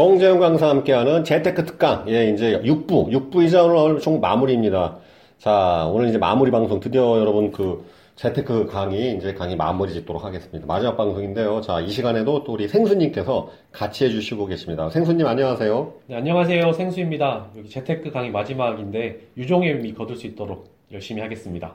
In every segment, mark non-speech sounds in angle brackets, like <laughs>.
정재영 강사와 함께하는 재테크 특강. 예, 이제 6부, 6부이자 오늘 총 마무리입니다. 자, 오늘 이제 마무리 방송 드디어 여러분 그 재테크 강의, 이제 강의 마무리 짓도록 하겠습니다. 마지막 방송인데요. 자, 이 시간에도 또 우리 생수님께서 같이 해주시고 계십니다. 생수님 안녕하세요. 네, 안녕하세요. 생수입니다. 여기 재테크 강의 마지막인데 유종의 의미 거둘 수 있도록 열심히 하겠습니다.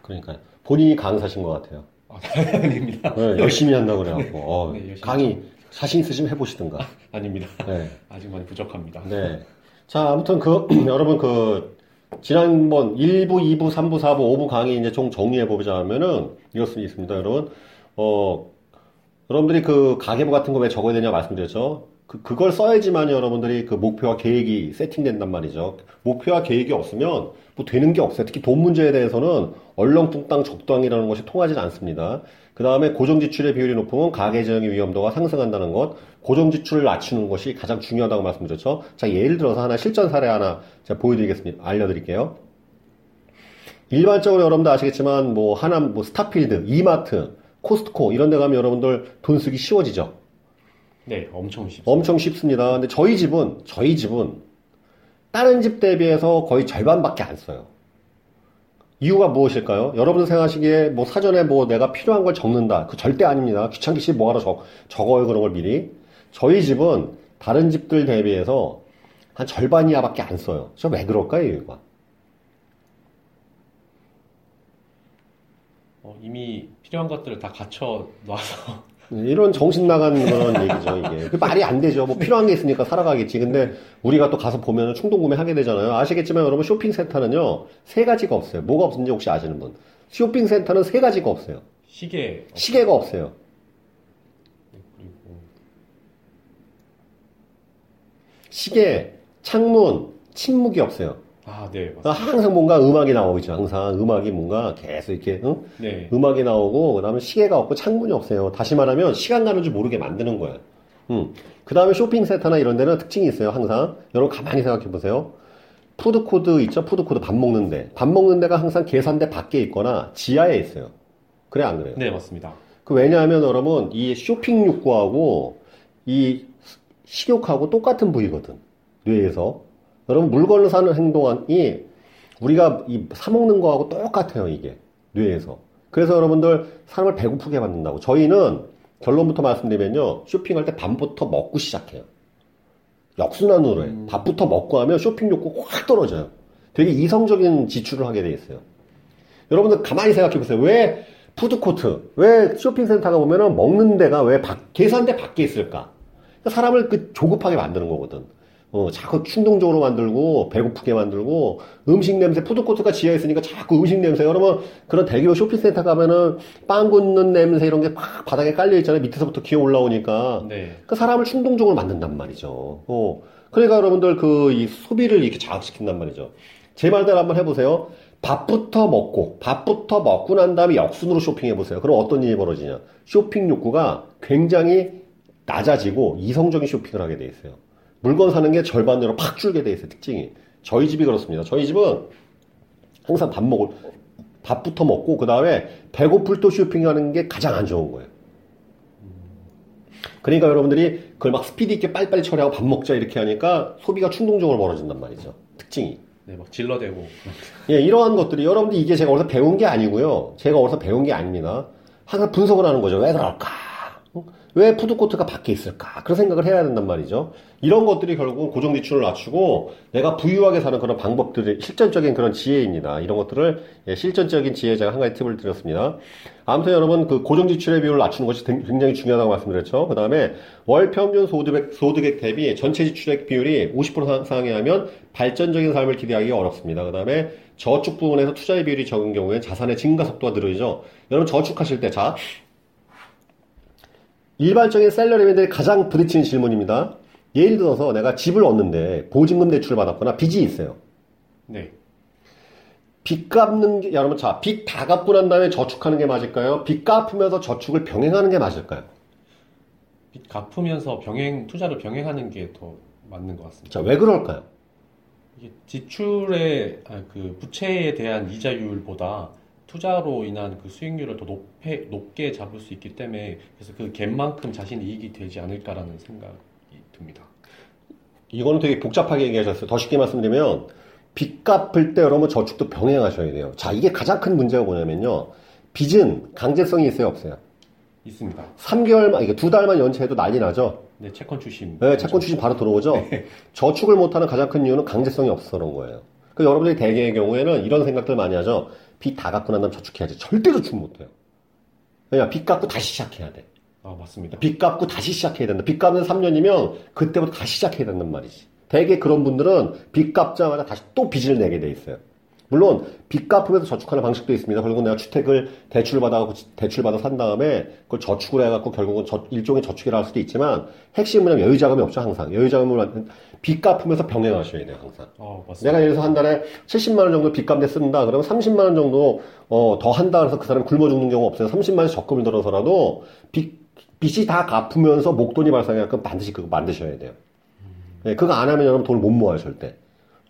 그러니까 본인이 강사신 것 같아요. 아, <laughs> 아닙니다. 네, 열심히 한다고 그래갖고. <laughs> 어, 네, 열심히 강의 자신 있으시면 해보시든가. 아 닙니다. 네. <laughs> 아직 많이 부족합니다. 네. 자, 아무튼 그, <clears throat> 여러분 그, 지난번 1부, 2부, 3부, 4부, 5부 강의 이제 총 정리해보자면은 이것이 있습니다, 여러분. 어, 여러분들이 그 가계부 같은 거 왜 적어야 되냐 말씀드렸죠? 그, 그걸 써야지만 여러분들이 그 목표와 계획이 세팅된단 말이죠. 목표와 계획이 없으면 뭐 되는 게 없어요. 특히 돈 문제에 대해서는 얼렁뚱땅 적당이라는 것이 통하지 않습니다. 그 다음에 고정지출의 비율이 높으면 가계재정의 위험도가 상승한다는 것, 고정지출을 낮추는 것이 가장 중요하다고 말씀드렸죠. 자, 예를 들어서 하나 실전 사례 하나 제가 보여드리겠습니다. 알려드릴게요. 일반적으로 여러분들 아시겠지만 뭐 하남, 뭐 스타필드, 이마트, 코스트코 이런 데 가면 여러분들 돈 쓰기 쉬워지죠. 네, 엄청 쉽습니다. 엄청 쉽습니다. 근데 저희 집은 저희 집은 다른 집 대비해서 거의 절반밖에 안 써요. 이유가 무엇일까요? 여러분 생각하시기에 뭐 사전에 뭐 내가 필요한 걸 적는다. 그 절대 아닙니다. 귀찮기 싫어 뭐하러 적, 적어요 그런 걸 미리. 저희 집은 다른 집들 대비해서 한 절반 이하밖에 안 써요. 저 왜 그럴까요, 이유가? 어, 이미 필요한 것들을 다 갖춰 놔서 이런 정신 나간 그런 <laughs> 얘기죠, 이게. 그 말이 안 되죠. 뭐 필요한 게 있으니까 살아가겠지. 근데 우리가 또 가서 보면 충동 구매하게 되잖아요. 아시겠지만 여러분 쇼핑센터는요, 세 가지가 없어요. 뭐가 없는지 혹시 아시는 분? 쇼핑센터는 세 가지가 없어요. 시계 시계가 없어요. 시계, 창문, 침묵이 없어요. 아, 네, 맞습니다. 항상 뭔가 음악이 나오죠. 항상 음악이 뭔가 계속 이렇게, 응? 네. 음악이 나오고, 그 다음에 시계가 없고 창문이 없어요. 다시 말하면 시간 가는 줄 모르게 만드는 거예요. 음. 그 다음에 쇼핑 센터나 이런 데는 특징이 있어요. 항상. 여러분 가만히 생각해 보세요. 푸드 코트 있죠? 푸드 코트 밥 먹는데. 밥 먹는 데가 항상 계산대 밖에 있거나 지하에 있어요. 그래, 안 그래요? 네, 맞습니다. 그 왜냐하면 여러분, 이 쇼핑 욕구하고 이 식욕하고 똑같은 부위거든. 뇌에서. 여러분, 물건을 사는 행동이 우리가 이 사먹는 거하고 똑같아요, 이게. 뇌에서. 그래서 여러분들 사람을 배고프게 만든다고. 저희는 결론부터 말씀드리면요. 쇼핑할 때 밥부터 먹고 시작해요. 역순환으로 해. 밥부터 먹고 하면 쇼핑 욕구 확 떨어져요. 되게 이성적인 지출을 하게 돼 있어요. 여러분들 가만히 생각해 보세요. 왜 푸드코트, 왜 쇼핑센터가 보면은 먹는 데가 왜 밖- 계산대 밖에 있을까? 사람을 그 조급하게 만드는 거거든. 어, 자꾸 충동적으로 만들고, 배고프게 만들고, 음식 냄새, 푸드코트가 지하에 있으니까 자꾸 음식 냄새. 여러분, 그런 대규모 쇼핑센터 가면은 빵 굽는 냄새 이런 게 막 바닥에 깔려 있잖아요. 밑에서부터 기어 올라오니까. 네. 그 사람을 충동적으로 만든단 말이죠. 어. 그러니까 여러분들 그 이 소비를 이렇게 자극시킨단 말이죠. 제 말대로 한번 해보세요. 밥부터 먹고, 밥부터 먹고 난 다음에 역순으로 쇼핑해 보세요. 그럼 어떤 일이 벌어지냐. 쇼핑 욕구가 굉장히 낮아지고 이성적인 쇼핑을 하게 돼 있어요. 물건 사는 게 절반으로 팍 줄게 돼 있어요. 특징이. 저희 집이 그렇습니다. 저희 집은 항상 밥 먹을, 밥부터 먹고, 그 다음에 배고플 때 쇼핑하는 게 가장 안 좋은 거예요. 그러니까 여러분들이 그걸 막 스피드 있게 빨리빨리 처리하고 밥 먹자 이렇게 하니까 소비가 충동적으로 벌어진단 말이죠. 특징이. 네, 막 질러대고. 예, 이러한 것들이 여러분들 이게 제가 어디서 배운 게 아니고요. 제가 어디서 배운 게 아닙니다. 항상 분석을 하는 거죠. 왜 그럴까? 어? 왜 푸드코트가 밖에 있을까? 그런 생각을 해야 된단 말이죠. 이런 것들이 결국은 고정지출을 낮추고 내가 부유하게 사는 그런 방법들이 실전적인 그런 지혜입니다. 이런 것들을 예, 실전적인 지혜 제가 한 가지 팁을 드렸습니다. 아무튼 여러분 그 고정지출의 비율을 낮추는 것이 굉장히 중요하다고 말씀드렸죠. 그 다음에 월 평균 소득액, 소득액 대비 전체 지출액 비율이 50% 상에 하면 발전적인 삶을 기대하기가 어렵습니다. 그 다음에 저축 부분에서 투자의 비율이 적은 경우에 자산의 증가 속도가 느려지죠. 여러분 저축하실 때 자, 일반적인 셀러리맨들이 가장 부딪히는 질문입니다. 예를 들어서 내가 집을 얻는데 보증금 대출을 받았거나 빚이 있어요. 네. 빚 갚는 게, 여러분, 자, 빚 다 갚고 난 다음에 저축하는 게 맞을까요? 빚 갚으면서 저축을 병행하는 게 맞을까요? 빚 갚으면서 병행, 투자를 병행하는 게 더 맞는 것 같습니다. 자, 왜 그럴까요? 이게 지출의, 아, 그 부채에 대한 이자율보다 투자로 인한 그 수익률을 더 높게, 높게 잡을 수 있기 때문에 그래서 그 갭만큼 자신의 이익이 되지 않을까라는 생각이 듭니다. 이거는 되게 복잡하게 얘기하셨어요. 더 쉽게 말씀드리면 빚 갚을 때 여러분 저축도 병행하셔야 돼요. 자, 이게 가장 큰 문제가 뭐냐면요. 빚은 강제성이 있어요, 없어요? 있습니다. 3개월만, 이게 두 달만 연체해도 난리 나죠? 네, 채권 출신. 네, 채권 출신 바로 들어오죠? 저축을 못하는 가장 큰 이유는 강제성이 없어서 그런 거예요. 그 여러분들이 대개의 경우에는 이런 생각들 많이 하죠? 빚 다 갚고 난 다음 저축해야지. 절대로 저축 못해요. 왜냐, 빚 갚고 다시 시작해야 돼. 아, 맞습니다. 빚 갚고 다시 시작해야 된다. 빚 갚는 3년이면 그때부터 다시 시작해야 된단 말이지. 대개 그런 분들은 빚 갚자마자 다시 또 빚을 내게 돼 있어요. 물론 빚 갚으면서 저축하는 방식도 있습니다. 결국 내가 주택을 대출 받아 대출 받아 산 다음에 그걸 저축을 해갖고 결국은 저, 일종의 저축이라 할 수도 있지만 핵심은 그냥 여유 자금이 없죠 항상 여유 자금을 빚 갚으면서 병행하셔야 돼요 항상. 어. 내가 예를 들어서 한 달에 70만 원 정도 빚 갚는데 쓴다. 그러면 30만 원 정도 어, 더 한다 그래서 그 사람이 굶어 죽는 경우 없어요. 30만 원씩 적금을 들어서라도 빚 빚이 다 갚으면서 목돈이 발생하게끔 반드시 그거 만드셔야 돼요. 예, 그거 안 하면 여러분 돈을 못 모아요 절대.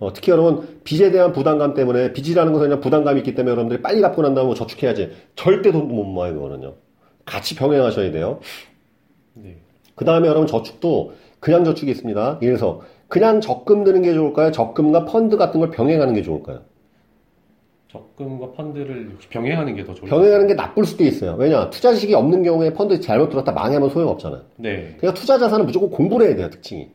어, 특히 여러분 빚에 대한 부담감 때문에 빚이라는 것은 그냥 부담감이 있기 때문에 여러분들이 빨리 갚고 난 다음에 저축해야지 절대 돈도 못 모아요 그거는요. 같이 병행하셔야 돼요. 네. 그 다음에 여러분 저축도 그냥 저축이 있습니다. 그래서 그냥 적금 드는 게 좋을까요? 적금과 펀드 같은 걸 병행하는 게 좋을까요? 적금과 펀드를 병행하는 게 더 좋을 병행하는 게 나쁠 수도 있어요. 왜냐 투자 지식이 없는 경우에 펀드 잘못 들었다 망하면 소용없잖아요. 네. 그러니까 투자 자산은 무조건 공부를 해야 돼요, 특징이.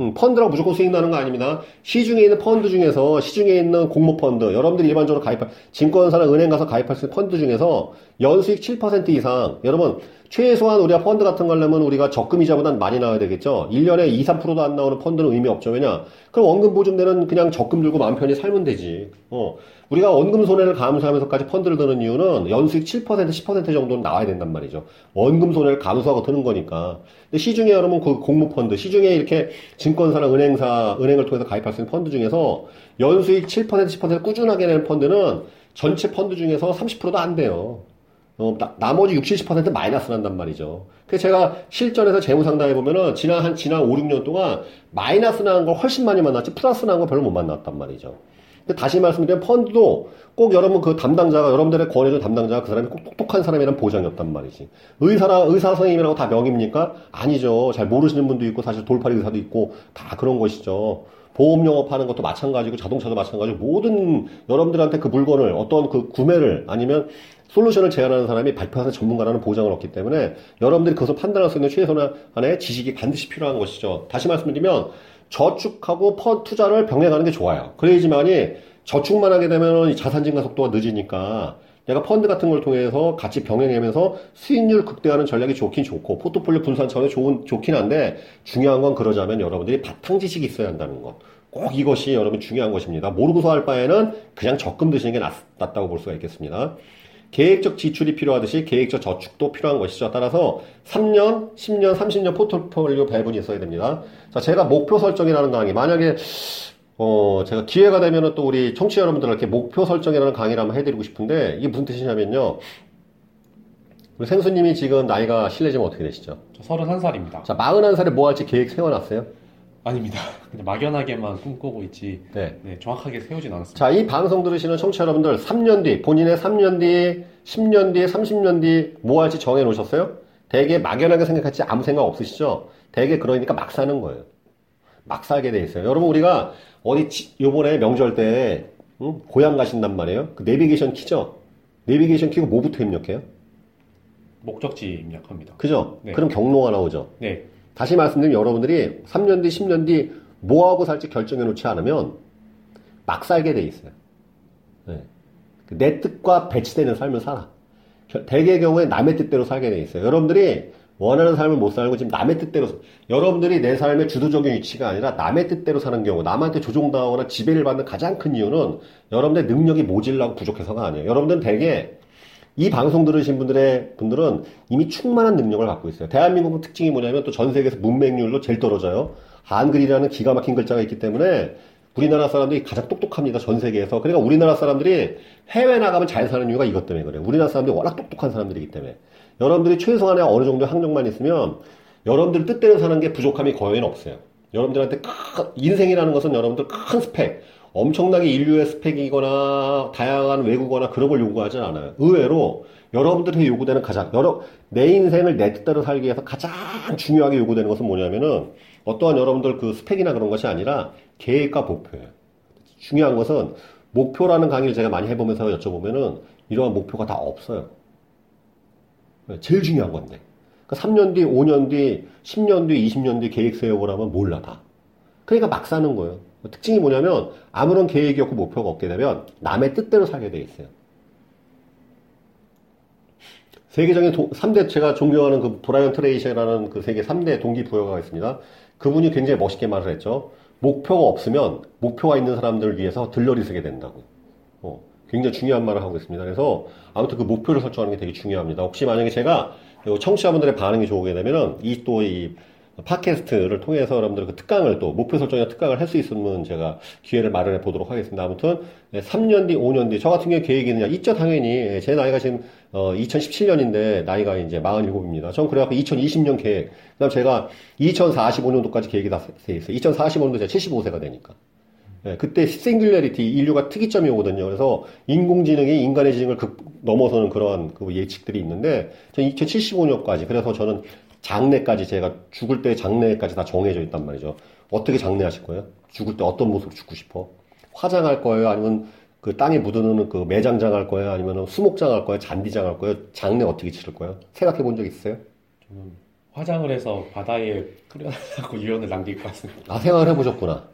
음, 펀드라고 무조건 수익 나는 거 아닙니다. 시중에 있는 펀드 중에서 시중에 있는 공모 펀드, 여러분들이 일반적으로 가입할, 증권사나 은행 가서 가입할 수 있는 펀드 중에서 연수익 7% 이상, 여러분, 최소한 우리가 펀드 같은 거 하려면 우리가 적금 이자보단 많이 나와야 되겠죠? 1년에 2, 3%도 안 나오는 펀드는 의미 없죠. 왜냐? 그럼 원금 보증되는 그냥 적금 들고 마음 편히 살면 되지. 어. 우리가 원금 손해를 감수하면서까지 펀드를 드는 이유는 연수익 7%, 10% 정도는 나와야 된단 말이죠. 원금 손해를 감수하고 드는 거니까. 근데 시중에 여러분 그 공모 펀드, 시중에 이렇게 증권사나 은행사, 은행을 통해서 가입할 수 있는 펀드 중에서 연수익 7%, 10% 꾸준하게 내는 펀드는 전체 펀드 중에서 30%도 안 돼요. 어, 나, 머지 60, 70% 마이너스 난단 말이죠. 그래서 제가 실전에서 재무 상담해 보면은 지난 한 지난 5, 6년 동안 마이너스 나는 걸 훨씬 많이 만났지 플러스 나는 걸 별로 못 만났단 말이죠. 다시 말씀드리면 펀드도 꼭 여러분 그 담당자가 여러분들의 권해준 담당자가 그 사람이 꼭 똑똑한 사람이란 보장이 없단 말이지. 의사라 의사 선생님이라고 다 명입니까? 아니죠. 잘 모르시는 분도 있고 사실 돌팔이 의사도 있고 다 그런 것이죠. 보험 영업하는 것도 마찬가지고 자동차도 마찬가지고 모든 여러분들한테 그 물건을 어떤 그 구매를 아니면 솔루션을 제안하는 사람이 100% 전문가라는 보장을 얻기 때문에 여러분들이 그것을 판단할 수 있는 최소한의 지식이 반드시 필요한 것이죠. 다시 말씀드리면 저축하고 펀 투자를 병행하는 게 좋아요. 그래야지만이 저축만 하게 되면 자산 증가 속도가 늦으니까 내가 펀드 같은 걸 통해서 같이 병행하면서 수익률 극대화하는 전략이 좋긴 좋고 포트폴리오 분산 차원에 좋은 좋긴 한데 중요한 건 그러자면 여러분들이 바탕 지식이 있어야 한다는 것. 꼭 이것이 여러분 중요한 것입니다. 모르고서 할 바에는 그냥 적금 드시는 게 낫, 낫다고 볼 수가 있겠습니다. 계획적 지출이 필요하듯이 계획적 저축도 필요한 것이죠. 따라서 3년, 10년, 30년 포트폴리오 배분이 있어야 됩니다. 자, 제가 목표 설정이라는 강의, 만약에 어, 제가 기회가 되면은 또 우리 청취자 여러분들께 목표 설정이라는 강의를 한번 해드리고 싶은데, 이게 무슨 뜻이냐면요. 우리 생수님이 지금 나이가 실례지면 어떻게 되시죠? 저 31살입니다. 자, 41살에 뭐 할지 계획 세워놨어요? 아닙니다. <laughs> 그냥 막연하게만 꿈꾸고 있지. 네. 네, 정확하게 세우진 않았습니다. 자, 이 방송 들으시는 청취자 여러분들, 3년 뒤, 본인의 3년 뒤, 10년 뒤, 30년 뒤, 뭐 할지 정해 놓으셨어요? 대개 막연하게 생각할지 아무 생각 없으시죠? 대개 그러니까 막 사는 거예요. 막 살게 돼 있어요. 여러분, 우리가 어디, 지- 요번에 명절 때, 응? 고향 가신단 말이에요? 그 내비게이션 키죠? 내비게이션 키고 뭐부터 입력해요? 목적지 입력합니다. 그죠? 네. 그럼 경로가 나오죠? 네, 다시 말씀드리면 여러분들이 3년 뒤, 10년 뒤 뭐하고 살지 결정해 놓지 않으면 막 살게 돼 있어요. 네. 그내 뜻과 배치되는 삶을 살아. 겨- 대개의 경우에 남의 뜻대로 살게 돼 있어요. 여러분들이 원하는 삶을 못 살고 지금 남의 뜻대로 사- 여러분들이 내 삶의 주도적인 위치가 아니라 남의 뜻대로 사는 경우 남한테 조종당하거나 지배를 받는 가장 큰 이유는 여러분들의 능력이 모질라고 부족해서가 아니에요. 여러분들은 대개 이 방송 들으신 분들의 분들은 이미 충만한 능력을 갖고 있어요. 대한민국 특징이 뭐냐면 또 전 세계에서 문맹률로 제일 떨어져요. 한글이라는 기가 막힌 글자가 있기 때문에 우리나라 사람들이 가장 똑똑합니다. 전 세계에서. 그러니까 우리나라 사람들이 해외 나가면 잘 사는 이유가 이것 때문에 그래요. 우리나라 사람들이 워낙 똑똑한 사람들이기 때문에. 여러분들이 최소한의 어느 정도 학력만 있으면 여러분들 뜻대로 사는 게 부족함이 거의 없어요. 여러분들한테 큰, 인생이라는 것은 여러분들 큰 스펙, 엄청나게 인류의 스펙이거나 다양한 외국어나 그런 걸 요구하지 않아요. 의외로 여러분들이 요구되는 가장 여러 내 인생을 내 뜻대로 살기 위해서 가장 중요하게 요구되는 것은 뭐냐면은 어떠한 여러분들 그 스펙이나 그런 것이 아니라 계획과 목표예요. 중요한 것은 목표라는 강의를 제가 많이 해보면서 여쭤보면은 이러한 목표가 다 없어요. 제일 중요한 건데. 그러니까 3년 뒤, 5년 뒤, 10년 뒤, 20년 뒤 계획 세워보라면 몰라 다. 그러니까 막 사는 거예요. 특징이 뭐냐면 아무런 계획이 없고 목표가 없게 되면 남의 뜻대로 살게 돼 있어요. 세계적인 도, 3대 제가 존경하는 그 브라이언 트레이시라는 그 세계 3대 동기부여가 있습니다. 그분이 굉장히 멋있게 말을 했죠. 목표가 없으면 목표가 있는 사람들을 위해서 들러리 쓰게 된다고. 어, 굉장히 중요한 말을 하고 있습니다. 그래서 아무튼 그 목표를 설정하는 게 되게 중요합니다. 혹시 만약에 제가 청취자분들의 반응이 좋게 되면은 이 또이 팟캐스트를 통해서 여러분들 그 특강을 또 목표 설정이나 특강을 할 수 있으면 제가 기회를 마련해 보도록 하겠습니다. 아무튼 3년 뒤, 5년 뒤 저 같은 경우에 계획이 있느냐 있죠 당연히 제 나이가 지금 어 2017년인데 나이가 이제 47입니다. 전 그래갖고 2020년 계획 그다음 제가 2045년도까지 계획이 다 돼 있어요. 2045년도 제가 75세가 되니까. 네, 그때 싱귤레리티 인류가 특이점이 오거든요. 그래서 인공지능이 인간의 지능을 급 넘어서는 그런 그 예측들이 있는데 전 2075년까지 그래서 저는 장래까지 제가 죽을 때 장래까지 다 정해져 있단 말이죠. 어떻게 장래하실 거예요? 죽을 때 어떤 모습으로 죽고 싶어? 화장할 거예요? 아니면 그 땅에 묻어놓는 그 매장장 할 거예요? 아니면 수목장 할 거예요? 잔디장 할 거예요? 장래 어떻게 치를 거예요? 생각해 본 적 있어요? 저는 화장을 해서 바다에 끓여놓고 <laughs> 유연을 남길 것 같습니다. 아, 생각을 해보셨구나.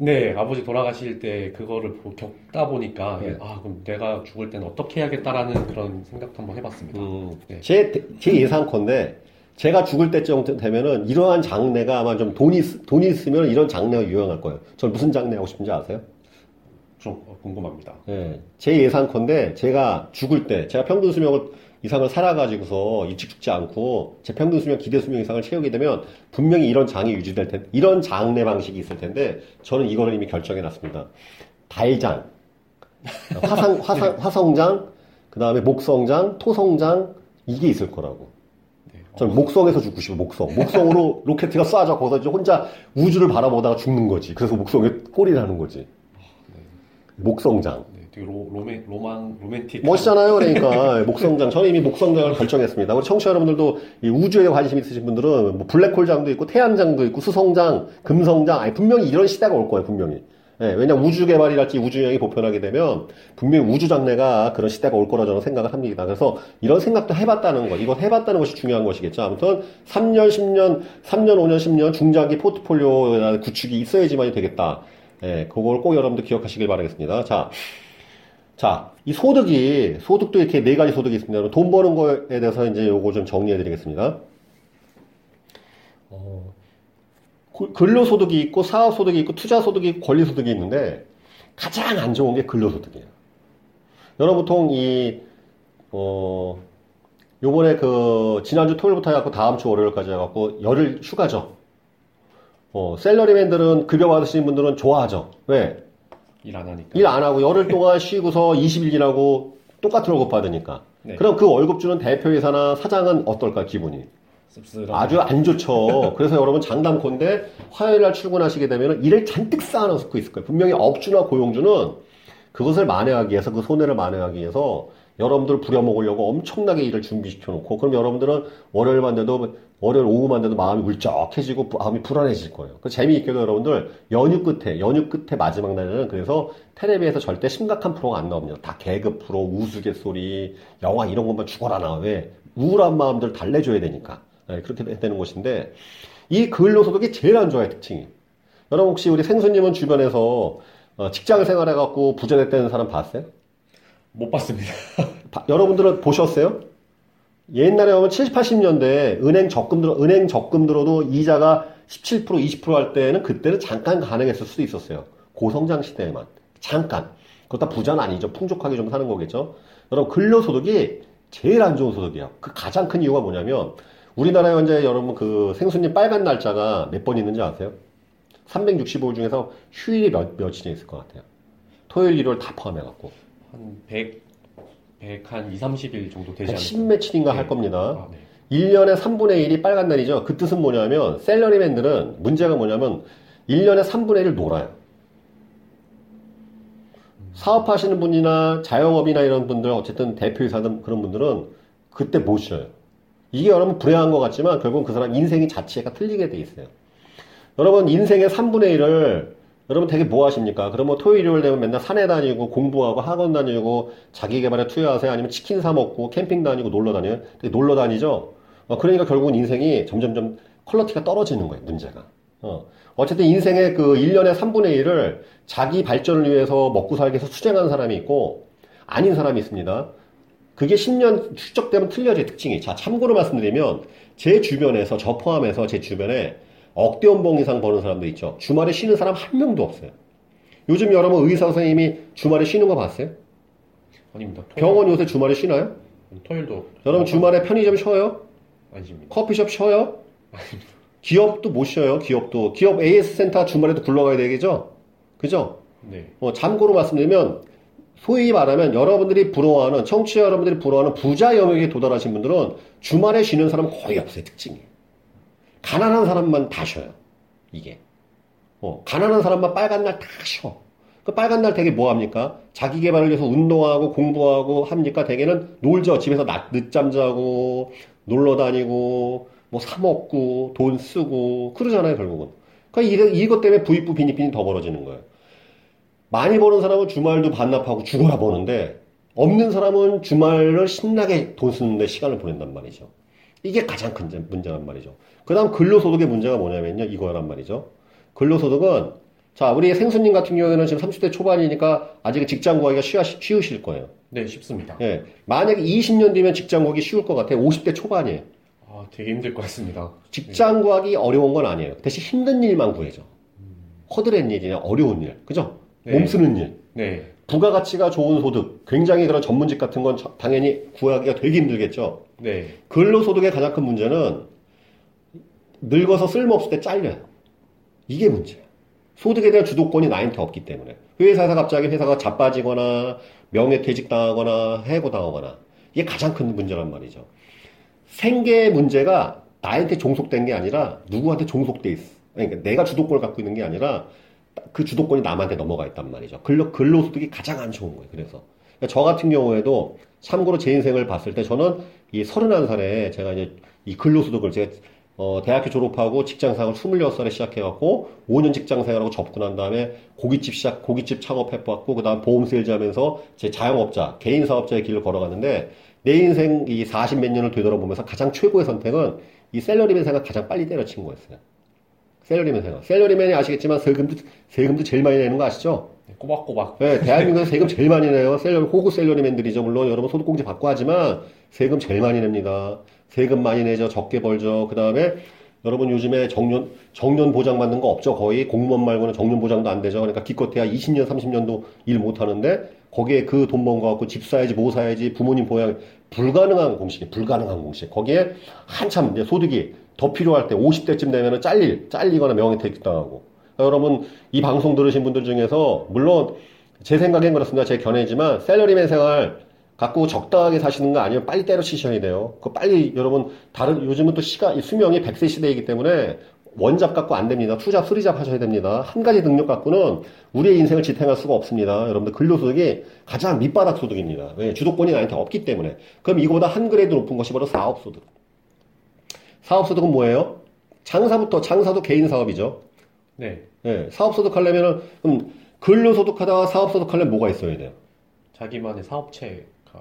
네, 아버지 돌아가실 때 그거를 겪다 보니까 네. 아 그럼 내가 죽을 때는 어떻게 해야겠다라는 그런 생각도 한번 해봤습니다. 음, 네. 제, 제 예상컨대 제가 죽을 때쯤 되면은 이러한 장래가 아마 좀 돈이, 있- 돈이 있으면 이런 장래가 유행할 거예요. 저는 무슨 장래 하고 싶은지 아세요? 좀 궁금합니다. 예, 제 예상컨대 제가 죽을 때 제가 평균 수명을 이상을 살아가지고서 일찍 죽지 않고 제 평균 수명 기대 수명 이상을 채우게 되면 분명히 이런 장이 유지될 텐데 이런 장래 방식이 있을 텐데 저는 이거를 이미 결정해 놨습니다. 달장, 화상 화상 화성장, 그 다음에 목성장, 토성장 이게 있을 거라고. 네. 목성에서 죽고 싶어 목성. 목성으로 <laughs> 로켓가 쏴져 거기서 이제 혼자 우주를 바라보다가 죽는 거지. 그래서 목성에 꼬리를 하는 거지. 목성장. 네, 되게 로, 로맨, 로망, 로맨틱. 멋있잖아요, 그러니까. <laughs> 목성장. 저는 이미 목성장을 결정했습니다. 우리 청취자 여러분들도 이 우주에 관심 있으신 분들은 뭐 블랙홀장도 있고, 태양장도 있고, 수성장, 금성장. 아니, 분명히 이런 시대가 올 거예요, 분명히. 예, 왜냐 우주 개발이랄지 우주여행이 보편하게 되면 분명히 우주 장래가 그런 시대가 올 거라 저는 생각을 합니다. 그래서 이런 생각도 해봤다는 것, 이거 해봤다는 것이 중요한 것이겠죠. 아무튼 3년, 10년, 3년, 5년, 10년 중장기 포트폴리오 구축이 있어야지만이 되겠다. 예, 그걸 꼭 여러분들 기억하시길 바라겠습니다. 자, 자, 이 소득이, 소득도 이렇게 네 가지 소득이 있습니다. 돈 버는 거에 대해서 이제 요거 좀 정리해 드리겠습니다. 어, 그- 근로소득이 있고, 사업소득이 있고, 투자소득이 있고, 권리소득이 있는데, 가장 안 좋은 게 근로소득이에요. 여러분 보통 이, 어, 요번에 그, 지난주 토요일부터 해갖고 다음 주 월요일까지 해갖고 열흘 휴가죠. 어, 셀러리맨들은 급여 받으시는 분들은 좋아하죠. 왜? 일 안 하니까. 일 안 하고 열흘 동안 쉬고서 20일 일하고 똑같은 월급 받으니까. 네. 그럼 그 월급 주는 대표이사나 사장은 어떨까, 기분이? 아주 안 좋죠. 그래서 여러분 장담컨대 화요일 날 출근하시게 되면 일을 잔뜩 쌓아놓고 있을 거예요. 분명히 업주나 고용주는 그것을 만회하기 위해서 그 손해를 만회하기 위해서 여러분들 부려먹으려고 엄청나게 일을 준비시켜 놓고 그럼 여러분들은 월요일만 돼도 월요일 오후만 돼도 마음이 울적해지고 마음이 불안해질 거예요. 그 재미있게도 여러분들 연휴 끝에 연휴 끝에 마지막 날에는 그래서 텔레비에서 절대 심각한 프로가 안 나옵니다. 다 개그 프로, 우스갯소리, 영화 이런 것만 죽어라 나와. 왜? 우울한 마음들 달래줘야 되니까. 네, 그렇게 되- 되는 것인데 이 근로소득이 제일 안 좋아요 특징이. 여러분 혹시 우리 생수님은 주변에서 어, 직장 생활해갖고 부자 됐다는 사람 봤어요? 못 봤습니다. <laughs> 바- 여러분들은 보셨어요? 옛날에 보면 70, 80년대 은행 적금 들어, 은행 적금 들어도 이자가 17%, 20%할 때는 그때는 잠깐 가능했을 수도 있었어요. 고성장 시대에만. 잠깐. 그렇다 부자는 아니죠. 풍족하게 좀 사는 거겠죠. 여러분, 근로소득이 제일 안 좋은 소득이에요. 그 가장 큰 이유가 뭐냐면, 우리나라에 현재 여러분 그 생수님 빨간 날짜가 몇 번 있는지 아세요? 365일 중에서 휴일이 몇, 며칠이 있을 것 같아요. 토요일, 일요일 다 포함해갖고. 한 100, 100, 한 2, 30일 정도 되지 않을까. 10매칠인가 할 네. 겁니다. 아, 네. 1년에 3분의 1이 빨간 날이죠. 그 뜻은 뭐냐면, 셀러리맨들은 문제가 뭐냐면, 1년에 3분의 1을 놀아요. 사업하시는 분이나 자영업이나 이런 분들 어쨌든 대표이사든 그런 분들은 그때 못 쉬어요. 이게 여러분 불행한 것 같지만 결국 그 사람 인생이 자체가 틀리게 돼 있어요. 여러분 인생의 3분의 1을 여러분 되게 뭐 하십니까? 그러면 토요일, 일요일 되면 맨날 산에 다니고 공부하고 학원 다니고 자기 개발에 투여하세요? 아니면 치킨 사 먹고 캠핑 다니고 놀러 다녀요? 되게 놀러 다니죠? 어, 그러니까 결국은 인생이 점점점 퀄러티가 떨어지는 거예요, 문제가. 어. 어쨌든 인생의 그 1년의 3분의 1을 자기 발전을 위해서 먹고 살기 위해서 수행하는 사람이 있고 아닌 사람이 있습니다. 그게 10년 축적되면 틀려져요, 특징이. 자, 참고로 말씀드리면 제 주변에서 저 포함해서 제 주변에 억대 연봉 이상 버는 사람도 있죠. 주말에 쉬는 사람 한 명도 없어요. 요즘 여러분 의사 선생님이 주말에 쉬는 거 봤어요? 아닙니다. 토요일, 병원 요새 주말에 쉬나요? 토요일도 여러분 주말에 편의점 쉬어요? 아니십니다. 커피숍 쉬어요? 기업도 못 쉬어요. 기업도 기업 AS 센터 주말에도 굴러가야 되겠죠? 그죠? 네. 어, 참고로 말씀드리면 소위 말하면 여러분들이 부러워하는 청취자 여러분들이 부러워하는 부자 영역에 도달하신 분들은 주말에 쉬는 사람 거의 없어요. 특징이. 가난한 사람만 다 쉬어요. 이게. 어, 가난한 사람만 빨간 날 다 쉬어. 그 빨간 날 되게 뭐 합니까? 자기 개발을 위해서 운동하고 공부하고 합니까? 대개는 놀죠. 집에서 낮, 늦잠 자고, 놀러 다니고, 뭐 사 먹고, 돈 쓰고, 그러잖아요, 결국은. 그러니까 이, 이것 때문에 부익부 빈익빈이 더 벌어지는 거예요. 많이 버는 사람은 주말도 반납하고 죽어라 버는데, 없는 사람은 주말을 신나게 돈 쓰는데 시간을 보낸단 말이죠. 이게 가장 큰 문제란 말이죠. 그 다음 근로소득의 문제가 뭐냐면요. 이거란 말이죠. 근로소득은 자, 우리 생수님 같은 경우에는 지금 30대 초반이니까 아직 직장 구하기가 쉬, 쉬우실 거예요. 네, 쉽습니다. 예. 만약에 20년 뒤면 직장 구하기 쉬울 것 같아요. 50대 초반이에요. 아, 되게 힘들 것 같습니다. 직장 구하기 어려운 건 아니에요. 대신 힘든 일만 구해줘. 허드렛 일이나 어려운 일. 그죠? 네. 몸 쓰는 일. 네. 부가가치가 좋은 소득. 굉장히 그런 전문직 같은 건 당연히 구하기가 되게 힘들겠죠. 네. 근로소득의 가장 큰 문제는 늙어서 쓸모없을 때 잘려요. 이게 문제예요. 소득에 대한 주도권이 나한테 없기 때문에. 회사에서 갑자기 회사가 자빠지거나 명예퇴직 당하거나 해고당하거나 이게 가장 큰 문제란 말이죠. 생계 문제가 나한테 종속된 게 아니라 누구한테 종속돼 있어. 그러니까 내가 주도권을 갖고 있는 게 아니라 그 주도권이 남한테 넘어가 있단 말이죠. 근로, 근로소득이 가장 안 좋은 거예요. 그래서. 그러니까 저 같은 경우에도 참고로 제 인생을 봤을 때 저는 이 31살에 제가 이제 이 근로소득을 제가 어, 대학교 졸업하고 직장생활 26살에 시작해갖고 5년 직장생활하고 접근한 다음에 고깃집 시작, 고깃집 창업해봤고 그 다음 보험 세일즈 하면서 제 자영업자, 개인 사업자의 길을 걸어갔는데 내 인생 이 40 몇 년을 되돌아보면서 가장 최고의 선택은 이 샐러리맨 생활 가장 빨리 때려친 거였어요. 샐러리맨 생활. 샐러리맨이 아시겠지만 세금도, 세금도 제일 많이 내는 거 아시죠? 네, 꼬박꼬박. 네, 대한민국에서 세금 제일 많이 내요. 샐러, 호구 샐러리맨들이죠. 물론 여러분 소득공제 받고 하지만 세금 제일 많이 냅니다. 세금 많이 내죠. 적게 벌죠. 그 다음에 여러분 요즘에 정년, 정년 보장 받는 거 없죠. 거의 공무원 말고는 정년 보장도 안 되죠. 그러니까 기껏해야 20년, 30년도 일 못 하는데 거기에 그 돈 번 거 갖고 집 사야지, 뭐 사야지, 부모님 보양, 불가능한 공식, 불가능한 공식. 거기에 한참 이제 소득이 더 필요할 때 50대쯤 되면은 잘릴, 잘리거나 명예퇴직 당하고. 그러니까 여러분 이 방송 들으신 분들 중에서 물론 제 생각엔 그렇습니다. 제 견해지만 샐러리맨 생활 갖고 적당하게 사시는 거 아니면 빨리 때려치셔야 돼요. 그 빨리 여러분 다른 요즘은 또 시간 수명이 100세 시대이기 때문에 one job 갖고 안 됩니다. two job, three job 하셔야 됩니다. 한 가지 능력 갖고는 우리의 인생을 지탱할 수가 없습니다. 여러분들 근로소득이 가장 밑바닥 소득입니다. 왜? 주도권이 나한테 없기 때문에. 그럼 이거보다 한 grade 높은 것이 바로 사업소득. 사업소득은 뭐예요? 장사부터, 장사도 개인 사업이죠. 네. 네, 사업소득 하려면은, 그럼 근로소득 하다가 사업소득 하려면 뭐가 있어야 돼요? 자기만의 사업체가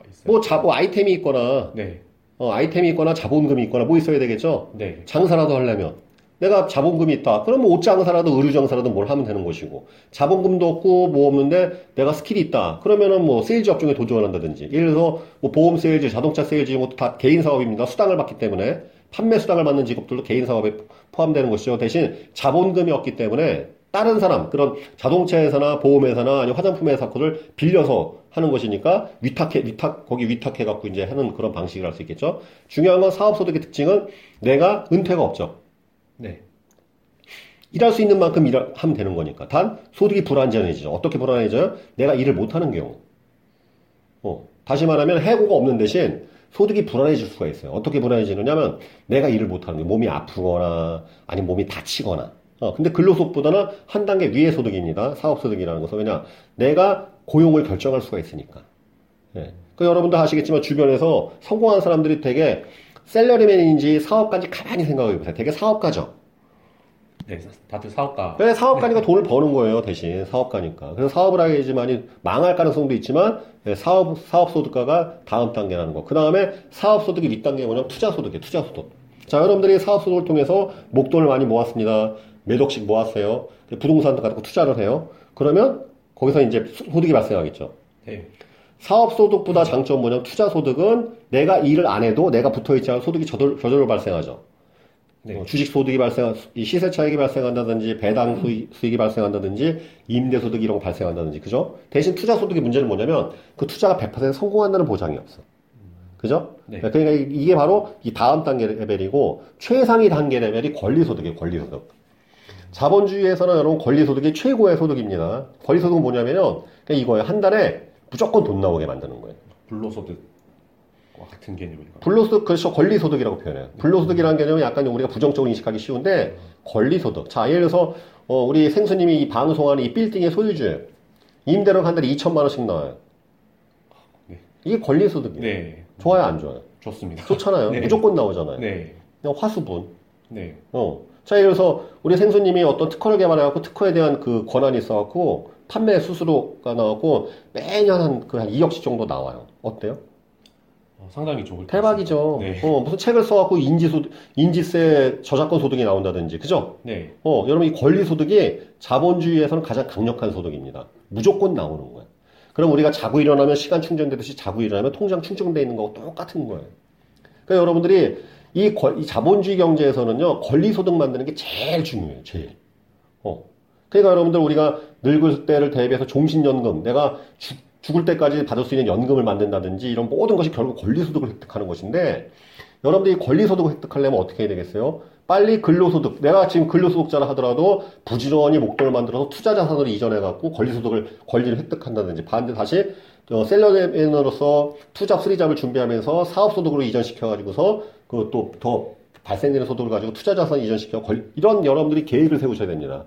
있어요. 뭐, 자, 뭐 아이템이 있거나, 네. 어, 아이템이 있거나 자본금이 있거나 뭐 있어야 되겠죠? 네. 장사라도 하려면. 내가 자본금이 있다. 그러면 옷 장사라도 의류 장사라도 뭘 하면 되는 것이고. 자본금도 없고 뭐 없는데 내가 skill이 있다. 그러면은 뭐 세일즈 업종에 도전한다든지. 예를 들어서 뭐 보험 세일즈, 자동차 세일즈 이런 것도 다 개인 사업입니다. 수당을 받기 때문에. 판매 수당을 받는 직업들도 개인 사업에 포함되는 것이죠. 대신 자본금이 없기 때문에 다른 사람, 그런 자동차 회사나 보험 회사나 아니면 화장품 회사 거를 빌려서 하는 것이니까 위탁해, 위탁, 거기 위탁해 갖고 이제 하는 그런 방식을 할수 있겠죠. 중요한 건 사업소득의 특징은 내가 은퇴가 없죠. 네. 일할 수 있는 만큼 일하면 되는 거니까. 단, 소득이 불안정해지죠. 어떻게 불안해져요? 내가 일을 못하는 경우. 어, 다시 말하면 해고가 없는 대신 소득이 불안해질 수가 있어요. 어떻게 불안해지느냐면 내가 일을 못하는 게 몸이 아프거나 아니면 몸이 다치거나. 어, 근데 근로소득보다는 한 단계 위의 소득입니다. 사업소득이라는 것은. 왜냐? 내가 고용을 결정할 수가 있으니까. 예. 그 여러분도 아시겠지만 주변에서 성공한 사람들이 되게 셀러리맨인지 사업가인지 가만히 생각해 보세요. 되게 사업가죠. 네, 다들 사업가. 왜 사업가니까 돈을 버는 거예요, 대신 사업가니까. 그래서 사업을 하게 되지만 망할 가능성도 있지만 예, 사업 사업 소득가가 다음 단계라는 거. 그 다음에 사업 소득이 윗단계 뭐냐면 투자 소득이에요, 투자 소득. 자, 여러분들이 사업 소득을 통해서 목돈을 많이 모았습니다. 몇 억씩 모았어요. 부동산도 갖고 투자를 해요. 그러면 거기서 이제 소득이 발생하겠죠. 네. 사업 소득보다 장점 뭐냐면 투자 소득은 내가 일을 안 해도 내가 붙어 있지 않은 소득이 저절, 저절로 발생하죠. 네. 어, 주식 소득이 발생, 이 시세 차익이 발생한다든지 배당 수익, 수익이 발생한다든지 임대 소득 이런 거 발생한다든지 그죠? 대신 투자 소득의 문제는 뭐냐면 그 투자가 100% 성공한다는 보장이 없어. 그죠? 네. 그러니까 이게 바로 이 다음 단계 레벨이고 최상위 단계 레벨이 권리 소득이에요. 권리 소득. 자본주의에서는 여러분 권리 소득이 최고의 소득입니다. 권리 소득은 뭐냐면요. 그냥 이거예요. 한 달에 무조건 돈 나오게 만드는 거예요. 불로소득과 같은 개념인가? 불로소득, 그렇죠. 권리소득이라고 표현해요. 불로소득이라는 개념은 약간 우리가 부정적으로 인식하기 쉬운데, 권리소득. 자, 예를 들어서, 어, 우리 생수님이 이 방송하는 이 빌딩의 소유주예요. 임대료가 한 달에 2천만 원씩 나와요. 네. 이게 권리소득이에요. 네. 좋아요, 안 좋아요? 좋습니다. 좋잖아요. <laughs> 네. 무조건 나오잖아요. 네. 그냥 화수분. 네. 어. 자, 예를 들어서 우리 생수님이 어떤 특허를 개발해갖고 특허에 대한 그 권한이 있어갖고 판매 수수료가 나왔고 매년 한 그한 2억씩 정도 나와요. 어때요? 어, 상당히 좋을 것 대박이죠. 네. 어, 무슨 책을 써갖고 인지소, 인지세 저작권 소득이 나온다든지, 그죠? 네. 어, 여러분 이 권리 소득이 자본주의에서는 가장 강력한 소득입니다. 무조건 나오는 거예요. 그럼 우리가 자고 일어나면 시간 충전되듯이 자고 일어나면 통장 충전돼 있는 거하고 똑같은 거예요. 그러니까 여러분들이 이, 권- 이 자본주의 경제에서는요, 권리 소득 만드는 게 제일 중요해요, 제일. 어. 그러니까 여러분들 우리가 늙을 때를 대비해서 종신연금, 내가 죽, 죽을 때까지 받을 수 있는 연금을 만든다든지 이런 모든 것이 결국 권리소득을 획득하는 것인데 여러분들이 권리소득을 획득하려면 어떻게 해야 되겠어요? 빨리 근로소득, 내가 지금 근로소득자라 하더라도 부지런히 목돈을 만들어서 투자자산으로 이전해갖고 권리소득을, 권리를 획득한다든지 반대 다시 어, 셀러맨으로서 투자 수리잡을 준비하면서 사업소득으로 이전시켜가지고서 그또 더 발생되는 소득을 가지고 투자자산 이전시켜 권- 이런 여러분들이 계획을 세우셔야 됩니다.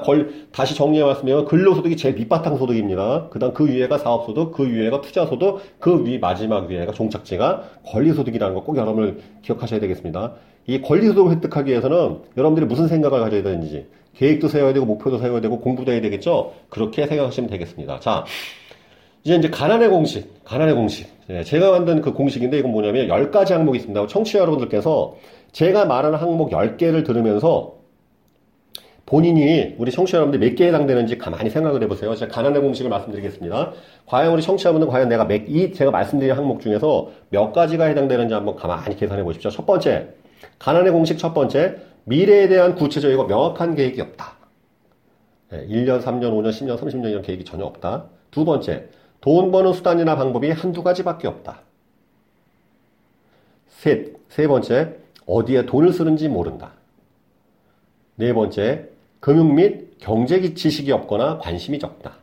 걸, 다시 정리해 말씀드리면 근로소득이 제일 밑바탕 소득입니다. 그 다음 그 위에가 사업소득, 그 위에가 투자소득, 그 위 마지막 위에가 종착지가 권리소득이라는 거 꼭 여러분을 기억하셔야 되겠습니다. 이 권리소득을 획득하기 위해서는 여러분들이 무슨 생각을 가져야 되는지 계획도 세워야 되고 목표도 세워야 되고 공부도 해야 되겠죠? 그렇게 생각하시면 되겠습니다. 자, 이제 이제 가난의 공식, 가난의 공식. 예, 제가 만든 그 공식인데 이건 뭐냐면 10가지 항목이 있습니다. 청취자 여러분들께서 제가 말하는 항목 10개를 들으면서 본인이 우리 청취자 여러분들 몇 개에 해당되는지 가만히 생각을 해보세요. 제가 가난의 공식을 말씀드리겠습니다. 과연 우리 청취자분들 과연 내가 몇, 이 제가 말씀드린 항목 중에서 몇 가지가 해당되는지 한번 가만히 계산해 보십시오. 첫 번째, 가난의 공식 첫 번째, 미래에 대한 구체적이고 명확한 계획이 없다. 예, 1년, 3년, 5년, 10년, 30년 이런 계획이 전혀 없다. 두 번째, 돈 버는 수단이나 방법이 한두 가지밖에 없다. 셋, 세 번째, 어디에 돈을 쓰는지 모른다. 네 번째, 금융 및 경제 지식이 없거나 관심이 적다.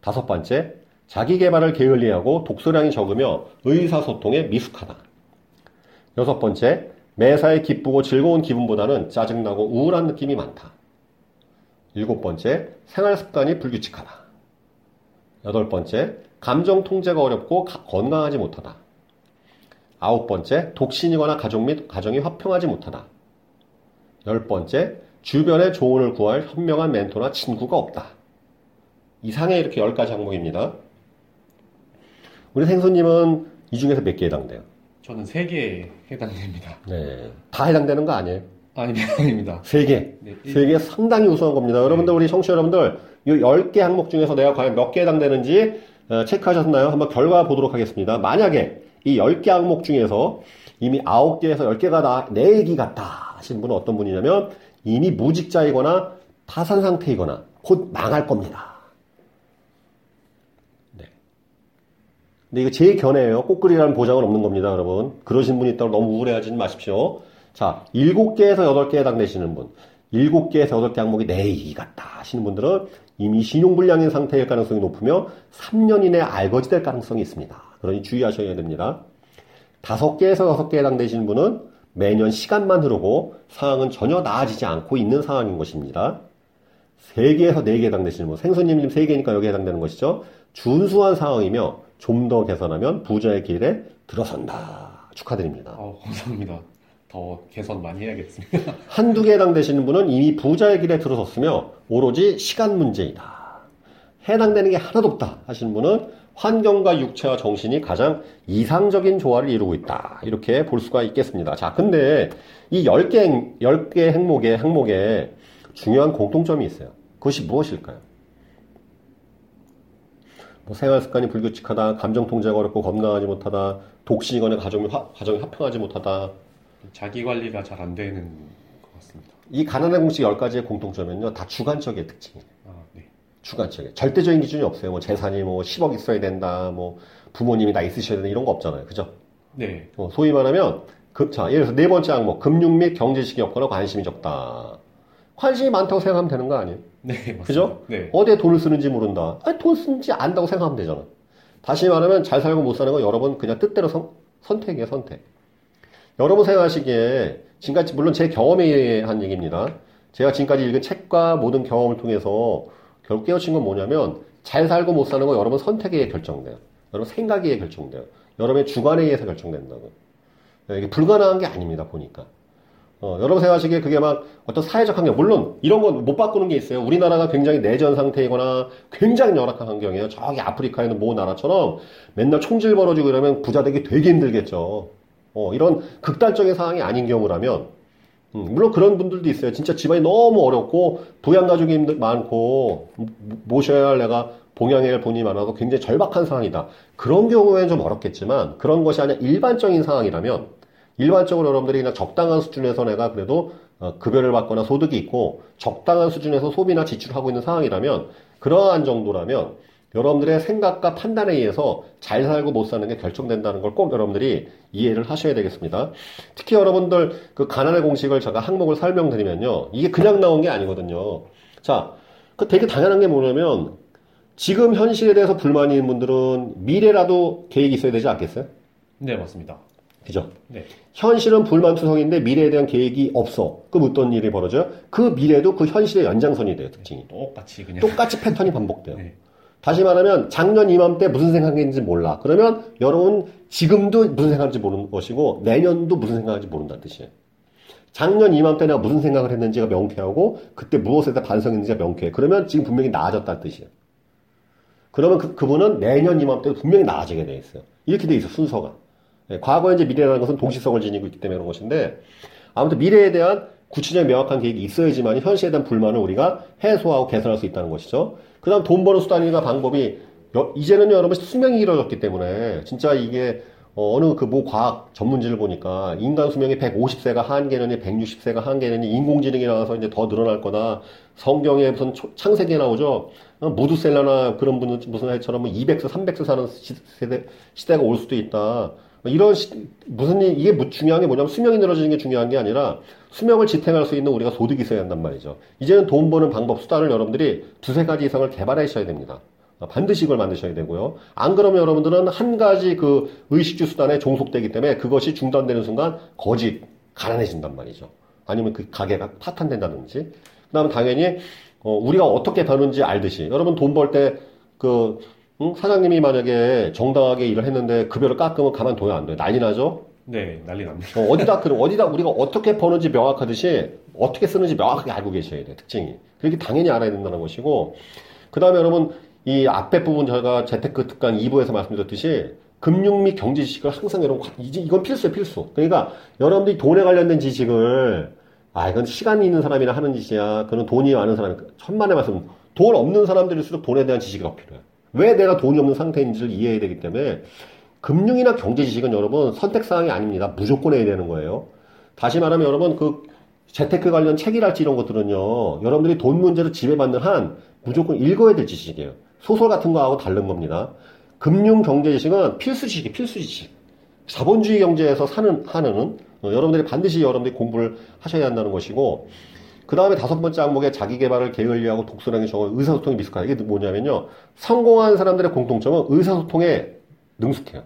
다섯 번째, 자기 개발을 게을리하고 독서량이 적으며 의사소통에 미숙하다. 여섯 번째, 매사에 기쁘고 즐거운 기분보다는 짜증나고 우울한 느낌이 많다. 일곱 번째, 생활 습관이 불규칙하다. 여덟 번째, 감정 통제가 어렵고 가- 건강하지 못하다. 아홉 번째, 독신이거나 가족 및 가정이 화평하지 못하다. 열 번째, 주변에 조언을 구할 현명한 멘토나 친구가 없다. 이상의 이렇게 열 가지 항목입니다. 우리 생수님은 이 중에서 몇 개 해당돼요? 저는 세 개에 해당됩니다. 네. 다 해당되는 거 아니에요? 아닙니다. 아닙니다. 세 개. 네, 세개 상당히 우수한 겁니다. 여러분들, 우리 청취자 여러분들, 이 10개 항목 중에서 내가 과연 몇 개 해당되는지 어, 체크하셨나요? 한번 결과 보도록 하겠습니다. 만약에 이 10개 항목 중에서 이미 9개에서 10개가 다 내 얘기 같다 하시는 분은 어떤 분이냐면 이미 무직자이거나 파산 상태이거나 곧 망할 겁니다. 네. 근데 이거 제 견해예요. 꼭그리라는 보장은 없는 겁니다, 여러분. 그러신 분이 있다고 너무 우울해하지는 마십시오. 자, 7개에서 8개 해당되시는 분. 7개에서 8개 항목이 내 얘기 같다 하시는 분들은 이미 신용불량인 상태일 가능성이 높으며 3년 이내에 알거지될 가능성이 있습니다. 그러니 주의하셔야 됩니다. 5개에서 6개 해당되시는 분은 매년 시간만 흐르고 상황은 전혀 나아지지 않고 있는 상황인 것입니다. 3개에서 4개 해당되시는 분. 생수님 지금 3개니까 여기 해당되는 것이죠. 준수한 상황이며 좀 더 개선하면 부자의 길에 들어선다. 축하드립니다. 어, 감사합니다. 더 개선 많이 해야겠습니다. <laughs> 한두 개 해당되시는 분은 이미 부자의 길에 들어섰으며 오로지 시간 문제이다. 해당되는 게 하나도 없다 하시는 분은 환경과 육체와 정신이 가장 이상적인 조화를 이루고 있다. 이렇게 볼 수가 있겠습니다. 자, 근데 이 10개, 10개 행목에, 행목에 중요한 공통점이 있어요. 그것이 무엇일까요? 뭐 생활 습관이 불규칙하다, 감정 통제가 어렵고 건강하지 못하다, 독신이거나 가정이, 화, 가정이 화평하지 못하다. 자기 관리가 잘 안 되는 것 같습니다. 이 가난의 공식 10가지의 공통점은요, 다 주관적인 특징이에요. 아, 네. 주관적인. 절대적인 기준이 없어요. 뭐 재산이 뭐 10억 있어야 된다, 뭐 부모님이 다 있으셔야 된다, 이런 거 없잖아요. 그죠? 네. 어, 소위 말하면, 급, 자, 예를 들어서 네 번째 항목, 금융 및 경제식이 없거나 관심이 적다. 관심이 많다고 생각하면 되는 거 아니에요? 네, 맞습니다. 그죠? 네. 어디에 돈을 쓰는지 모른다. 아니, 돈 쓰는지 안다고 생각하면 되잖아. 다시 말하면 잘 살고 못 사는 건 여러분 그냥 뜻대로 선, 선택이에요, 선택. 여러분 생각하시기에, 지금까지, 물론 제 경험에 의한 얘기입니다. 제가 지금까지 읽은 책과 모든 경험을 통해서 결국 깨우친 건 뭐냐면, 잘 살고 못 사는 건 여러분 선택에 의해 결정돼요. 여러분 생각에 의해 결정돼요. 여러분의 주관에 의해서 결정된다고. 이게 불가능한 게 아닙니다, 보니까. 어, 여러분 생각하시기에 그게 막 어떤 사회적 환경, 물론 이런 건 못 바꾸는 게 있어요. 우리나라가 굉장히 내전 상태이거나 굉장히 열악한 환경이에요. 저기 아프리카에 있는 모 나라처럼 맨날 총질 벌어지고 이러면 부자 되기 되게 힘들겠죠. 어, 이런 극단적인 상황이 아닌 경우라면, 음, 물론 그런 분들도 있어요. 진짜 집안이 너무 어렵고, 부양 가족이 힘들, 많고, 모- 모셔야 할 내가 봉양해야 할 본인이 많아서 굉장히 절박한 상황이다. 그런 경우에는 좀 어렵겠지만, 그런 것이 아니라 일반적인 상황이라면, 일반적으로 여러분들이 그냥 적당한 수준에서 내가 그래도 어, 급여를 받거나 소득이 있고 적당한 수준에서 소비나 지출하고 있는 상황이라면 그러한 정도라면 여러분들의 생각과 판단에 의해서 잘 살고 못 사는 게 결정된다는 걸 꼭 여러분들이 이해를 하셔야 되겠습니다. 특히 여러분들 그 가난의 공식을 제가 항목을 설명드리면요. 이게 그냥 나온 게 아니거든요. 자, 그 되게 당연한 게 뭐냐면 지금 현실에 대해서 불만이 있는 분들은 미래라도 계획이 있어야 되지 않겠어요? 네, 맞습니다. 그죠? 네. 현실은 불만투성인데 미래에 대한 계획이 없어. 그럼 어떤 일이 벌어져요? 그 미래도 그 현실의 연장선이 돼요, 특징이. 똑같이 그냥. 똑같이 패턴이 반복돼요. 네. 다시 말하면 작년 이맘때 무슨 생각인지 몰라. 그러면 여러분 지금도 무슨 생각인지 모르는 것이고 내년도 무슨 생각인지 모른다는 뜻이에요. 작년 이맘때 내가 무슨 생각을 했는지가 명쾌하고 그때 무엇에 대해 반성했는지가 명쾌해. 그러면 지금 분명히 나아졌다는 뜻이에요. 그러면 그, 그분은 내년 이맘때 분명히 나아지게 돼 있어요. 이렇게 돼 있어, 순서가. 예, 과거, 현재, 미래라는 것은 동시성을 지니고 있기 때문에 그런 것인데, 아무튼 미래에 대한 구체적인 명확한 계획이 있어야지만 현실에 대한 불만을 우리가 해소하고 개선할 수 있다는 것이죠. 그 다음 돈 버는 수단이나 방법이, 여- 이제는 여러분 수명이 길어졌기 때문에, 진짜 이게, 어, 느 그 모 과학 전문지를 보니까 인간 수명이 150세가 한계느니 160세가 한계느니 인공지능이 나와서 이제 더 늘어날 거다. 성경에 무슨 초- 창세기에 나오죠. 어, 무두셀라나 그런 분은 무슨 해처럼 200세, 300세 사는 시- 세대, 시대가 올 수도 있다. 이런 시- 무슨 일, 이게 무- 중요한 게 뭐냐면 수명이 늘어지는 게 중요한 게 아니라 수명을 지탱할 수 있는 우리가 소득이 있어야 한단 말이죠. 이제는 돈 버는 방법, 수단을 여러분들이 두세 가지 이상을 개발하셔야 됩니다. 아, 반드시 이걸 만드셔야 되고요. 안 그러면 여러분들은 한 가지 그 의식주 수단에 종속되기 때문에 그것이 중단되는 순간 거짓, 가난해진단 말이죠. 아니면 그 가게가 파탄된다든지. 그 다음에 당연히 어, 우리가 어떻게 버는지 알듯이 여러분 돈 벌 때그 사장님이 만약에 정당하게 일을 했는데 급여를 깎으면 가만둬야 안 돼요. 난리 나죠? 네, 난리 납니다. 어, 어디다 그럼 어디다 우리가 어떻게 버는지 명확하듯이 어떻게 쓰는지 명확하게 알고 계셔야 돼요. 특징이. 그렇게 당연히 알아야 된다는 것이고 그 다음에 여러분 이 앞에 부분 제가 재테크 특강 2부에서 말씀드렸듯이 금융 및 경제 지식을 항상 여러분 이제 이건 필수예요 필수. 그러니까 여러분들이 돈에 관련된 지식을 아 이건 시간이 있는 사람이나 하는 짓이야. 그는 돈이 많은 사람 천만의 말씀. 돈 없는 사람들일수록 돈에 대한 지식이 더 필요해. 왜 내가 돈이 없는 상태인지를 이해해야 되기 때문에 금융이나 경제 지식은 여러분 선택 사항이 아닙니다. 무조건 해야 되는 거예요. 다시 말하면 여러분 그 재테크 관련 책이랄지 이런 것들은요. 여러분들이 돈 문제를 지배받는 한 무조건 읽어야 될 지식이에요. 소설 같은 거하고 다른 겁니다. 금융 경제 지식은 필수 지식이 필수 지식. 자본주의 경제에서 사는 하는 어, 여러분들이 반드시 여러분들이 공부를 하셔야 한다는 것이고 그 다음에 다섯 번째 항목에 자기 개발을 게을리하고 독서라는 적은 의사소통이 미숙하다. 이게 뭐냐면요. 성공한 사람들의 공통점은 의사소통에 능숙해요.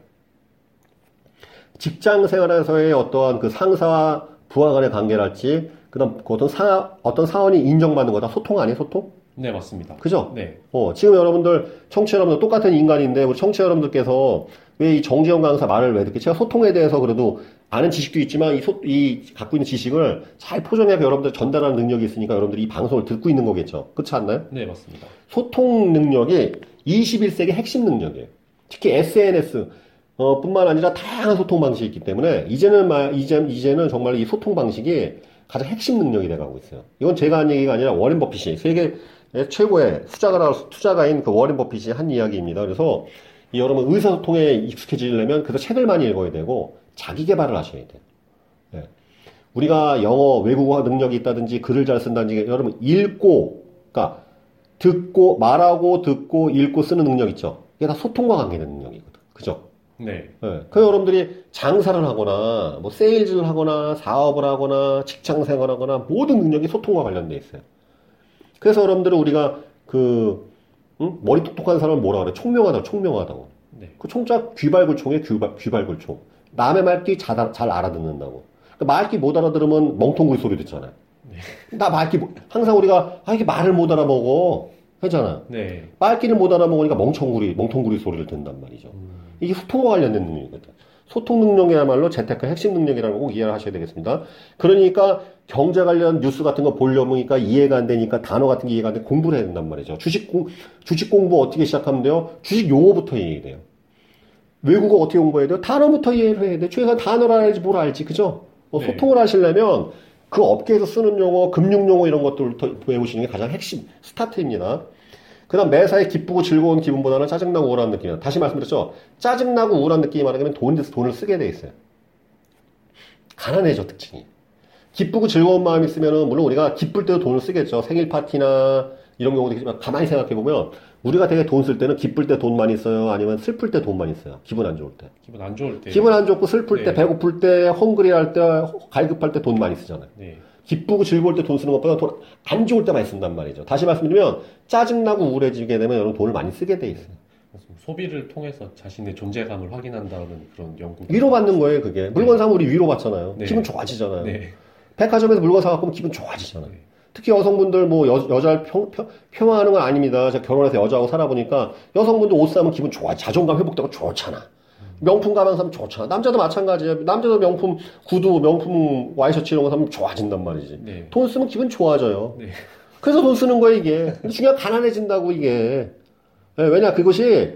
직장 생활에서의 어떠한 그 상사와 부하 간의 관계랄지, 그 다음 그 어떤 사, 어떤 사원이 인정받는 거다. 소통 아니에요, 소통? 네, 맞습니다. 그죠? 네. 어, 지금 여러분들, 청취자 여러분들 똑같은 인간인데, 우리 청취자 여러분들께서 왜 이 정지영 강사 말을 왜 듣게, 제가 소통에 대해서 그래도 아는 지식도 있지만, 이 소, 이 갖고 있는 지식을 잘 포장해서 여러분들 전달하는 능력이 있으니까 여러분들이 이 방송을 듣고 있는 거겠죠. 그렇지 않나요? 네, 맞습니다. 소통 능력이 21세기 핵심 능력이에요. 특히 SNS, 어, 뿐만 아니라 다양한 소통 방식이 있기 때문에, 이제는, 마, 이제, 이제는 정말 이 소통 방식이 가장 핵심 능력이 돼가고 있어요. 이건 제가 한 얘기가 아니라 워렌 버핏이 세계 최고의 투자가, 투자가인 그 워렌 버핏이 한 이야기입니다. 그래서 이 여러분 의사소통에 익숙해지려면 그래서 책을 많이 읽어야 되고 자기 개발을 하셔야 돼요. 예. 우리가 영어 외국어 능력이 있다든지 글을 잘 쓴다든지 여러분 읽고 그러니까 듣고 말하고 듣고 읽고 쓰는 능력 있죠. 이게 다 소통과 관계된 능력이거든. 그죠? 네. 예. 그 여러분들이 장사를 하거나 뭐 세일즈를 하거나 사업을 하거나 직장 생활을 하거나 모든 능력이 소통과 관련돼 있어요. 그래서 여러분들은 우리가 그 응? 머리 똑똑한 사람을 뭐라 그래? 총명하다고 총명하다고. 네. 그 총자 귀발굴총에 귀발, 귀발굴총. 남의 말귀 잘, 알- 잘 알아듣는다고. 그 말귀 못 알아들으면 멍텅구리 소리 듣잖아요. 나 말귀 못- 항상 우리가 아 이게 말을 못 알아먹어 하잖아. 네. 말귀를 못 알아먹으니까 멍청구리 멍텅구리 소리를 듣는단 말이죠. 음, 이게 소통과 관련된 능력이거든. 소통 능력이야말로 재테크 핵심 능력이라는 거 꼭 이해를 하셔야 되겠습니다. 그러니까 경제 관련 뉴스 같은 거 보려니까 이해가 안 되니까 단어 같은 게 이해가 안 돼. 공부를 해야 된단 말이죠. 주식 공, 주식 공부 어떻게 시작하면 돼요? 주식 용어부터 이해해야 돼요. 외국어 어떻게 공부해야 돼요? 단어부터 이해를 해야 돼. 최소한 단어를 알지 뭘 알지. 그죠? 뭐 네. 소통을 하시려면 그 업계에서 쓰는 용어, 금융 용어 이런 것들부터 외우시는 게 가장 핵심 스타트입니다. 그 다음 매사에 기쁘고 즐거운 기분보다는 짜증나고 우울한 느낌이다. 다시 말씀드렸죠. 짜증나고 우울한 느낌이 많으면 돈, 돈을 쓰게 돼 있어요. 가난해져, 특징이. 기쁘고 즐거운 마음이 있으면은, 물론 우리가 기쁠 때도 돈을 쓰겠죠. 생일 파티나 이런 경우도 있지만, 가만히 생각해 보면, 우리가 되게 돈 쓸 때는 기쁠 때 돈 많이 써요? 아니면 슬플 때 돈 많이 써요? 기분 안 좋을 때. 기분 안 좋을 때. 기분 안 좋고 슬플 때, 네. 배고플 때, 헝그리 할 때, 갈급할 때 돈 많이 쓰잖아요. 네. 기쁘고 즐거울 때 돈 쓰는 것보다 돈 안 좋을 때 많이 쓴단 말이죠. 다시 말씀드리면 짜증나고 우울해지게 되면 여러분 돈을 많이 쓰게 돼 있어요. 소비를 통해서 자신의 존재감을 확인한다는 그런 연구. 위로받는 거예요, 그게. 물건 사면 우리 위로받잖아요. 네. 기분 좋아지잖아요. 네. 백화점에서 물건 사갖고 기분 좋아지잖아요. 네. 특히 여성분들 뭐 여, 여자를 평, 평, 평화하는 건 아닙니다. 제가 결혼해서 여자하고 살아보니까 여성분들 옷 사면 기분 좋아. 자존감 회복되고 좋잖아. 명품 가방 사면 좋잖아. 남자도 마찬가지예요. 남자도 명품 구두, 명품 와이셔츠 이런 거 사면 좋아진단 말이지. 네. 돈 쓰면 기분 좋아져요. 네. 그래서 돈 쓰는 거야, 이게. 중요한 가난해진다고, 이게. 예, 왜냐, 그것이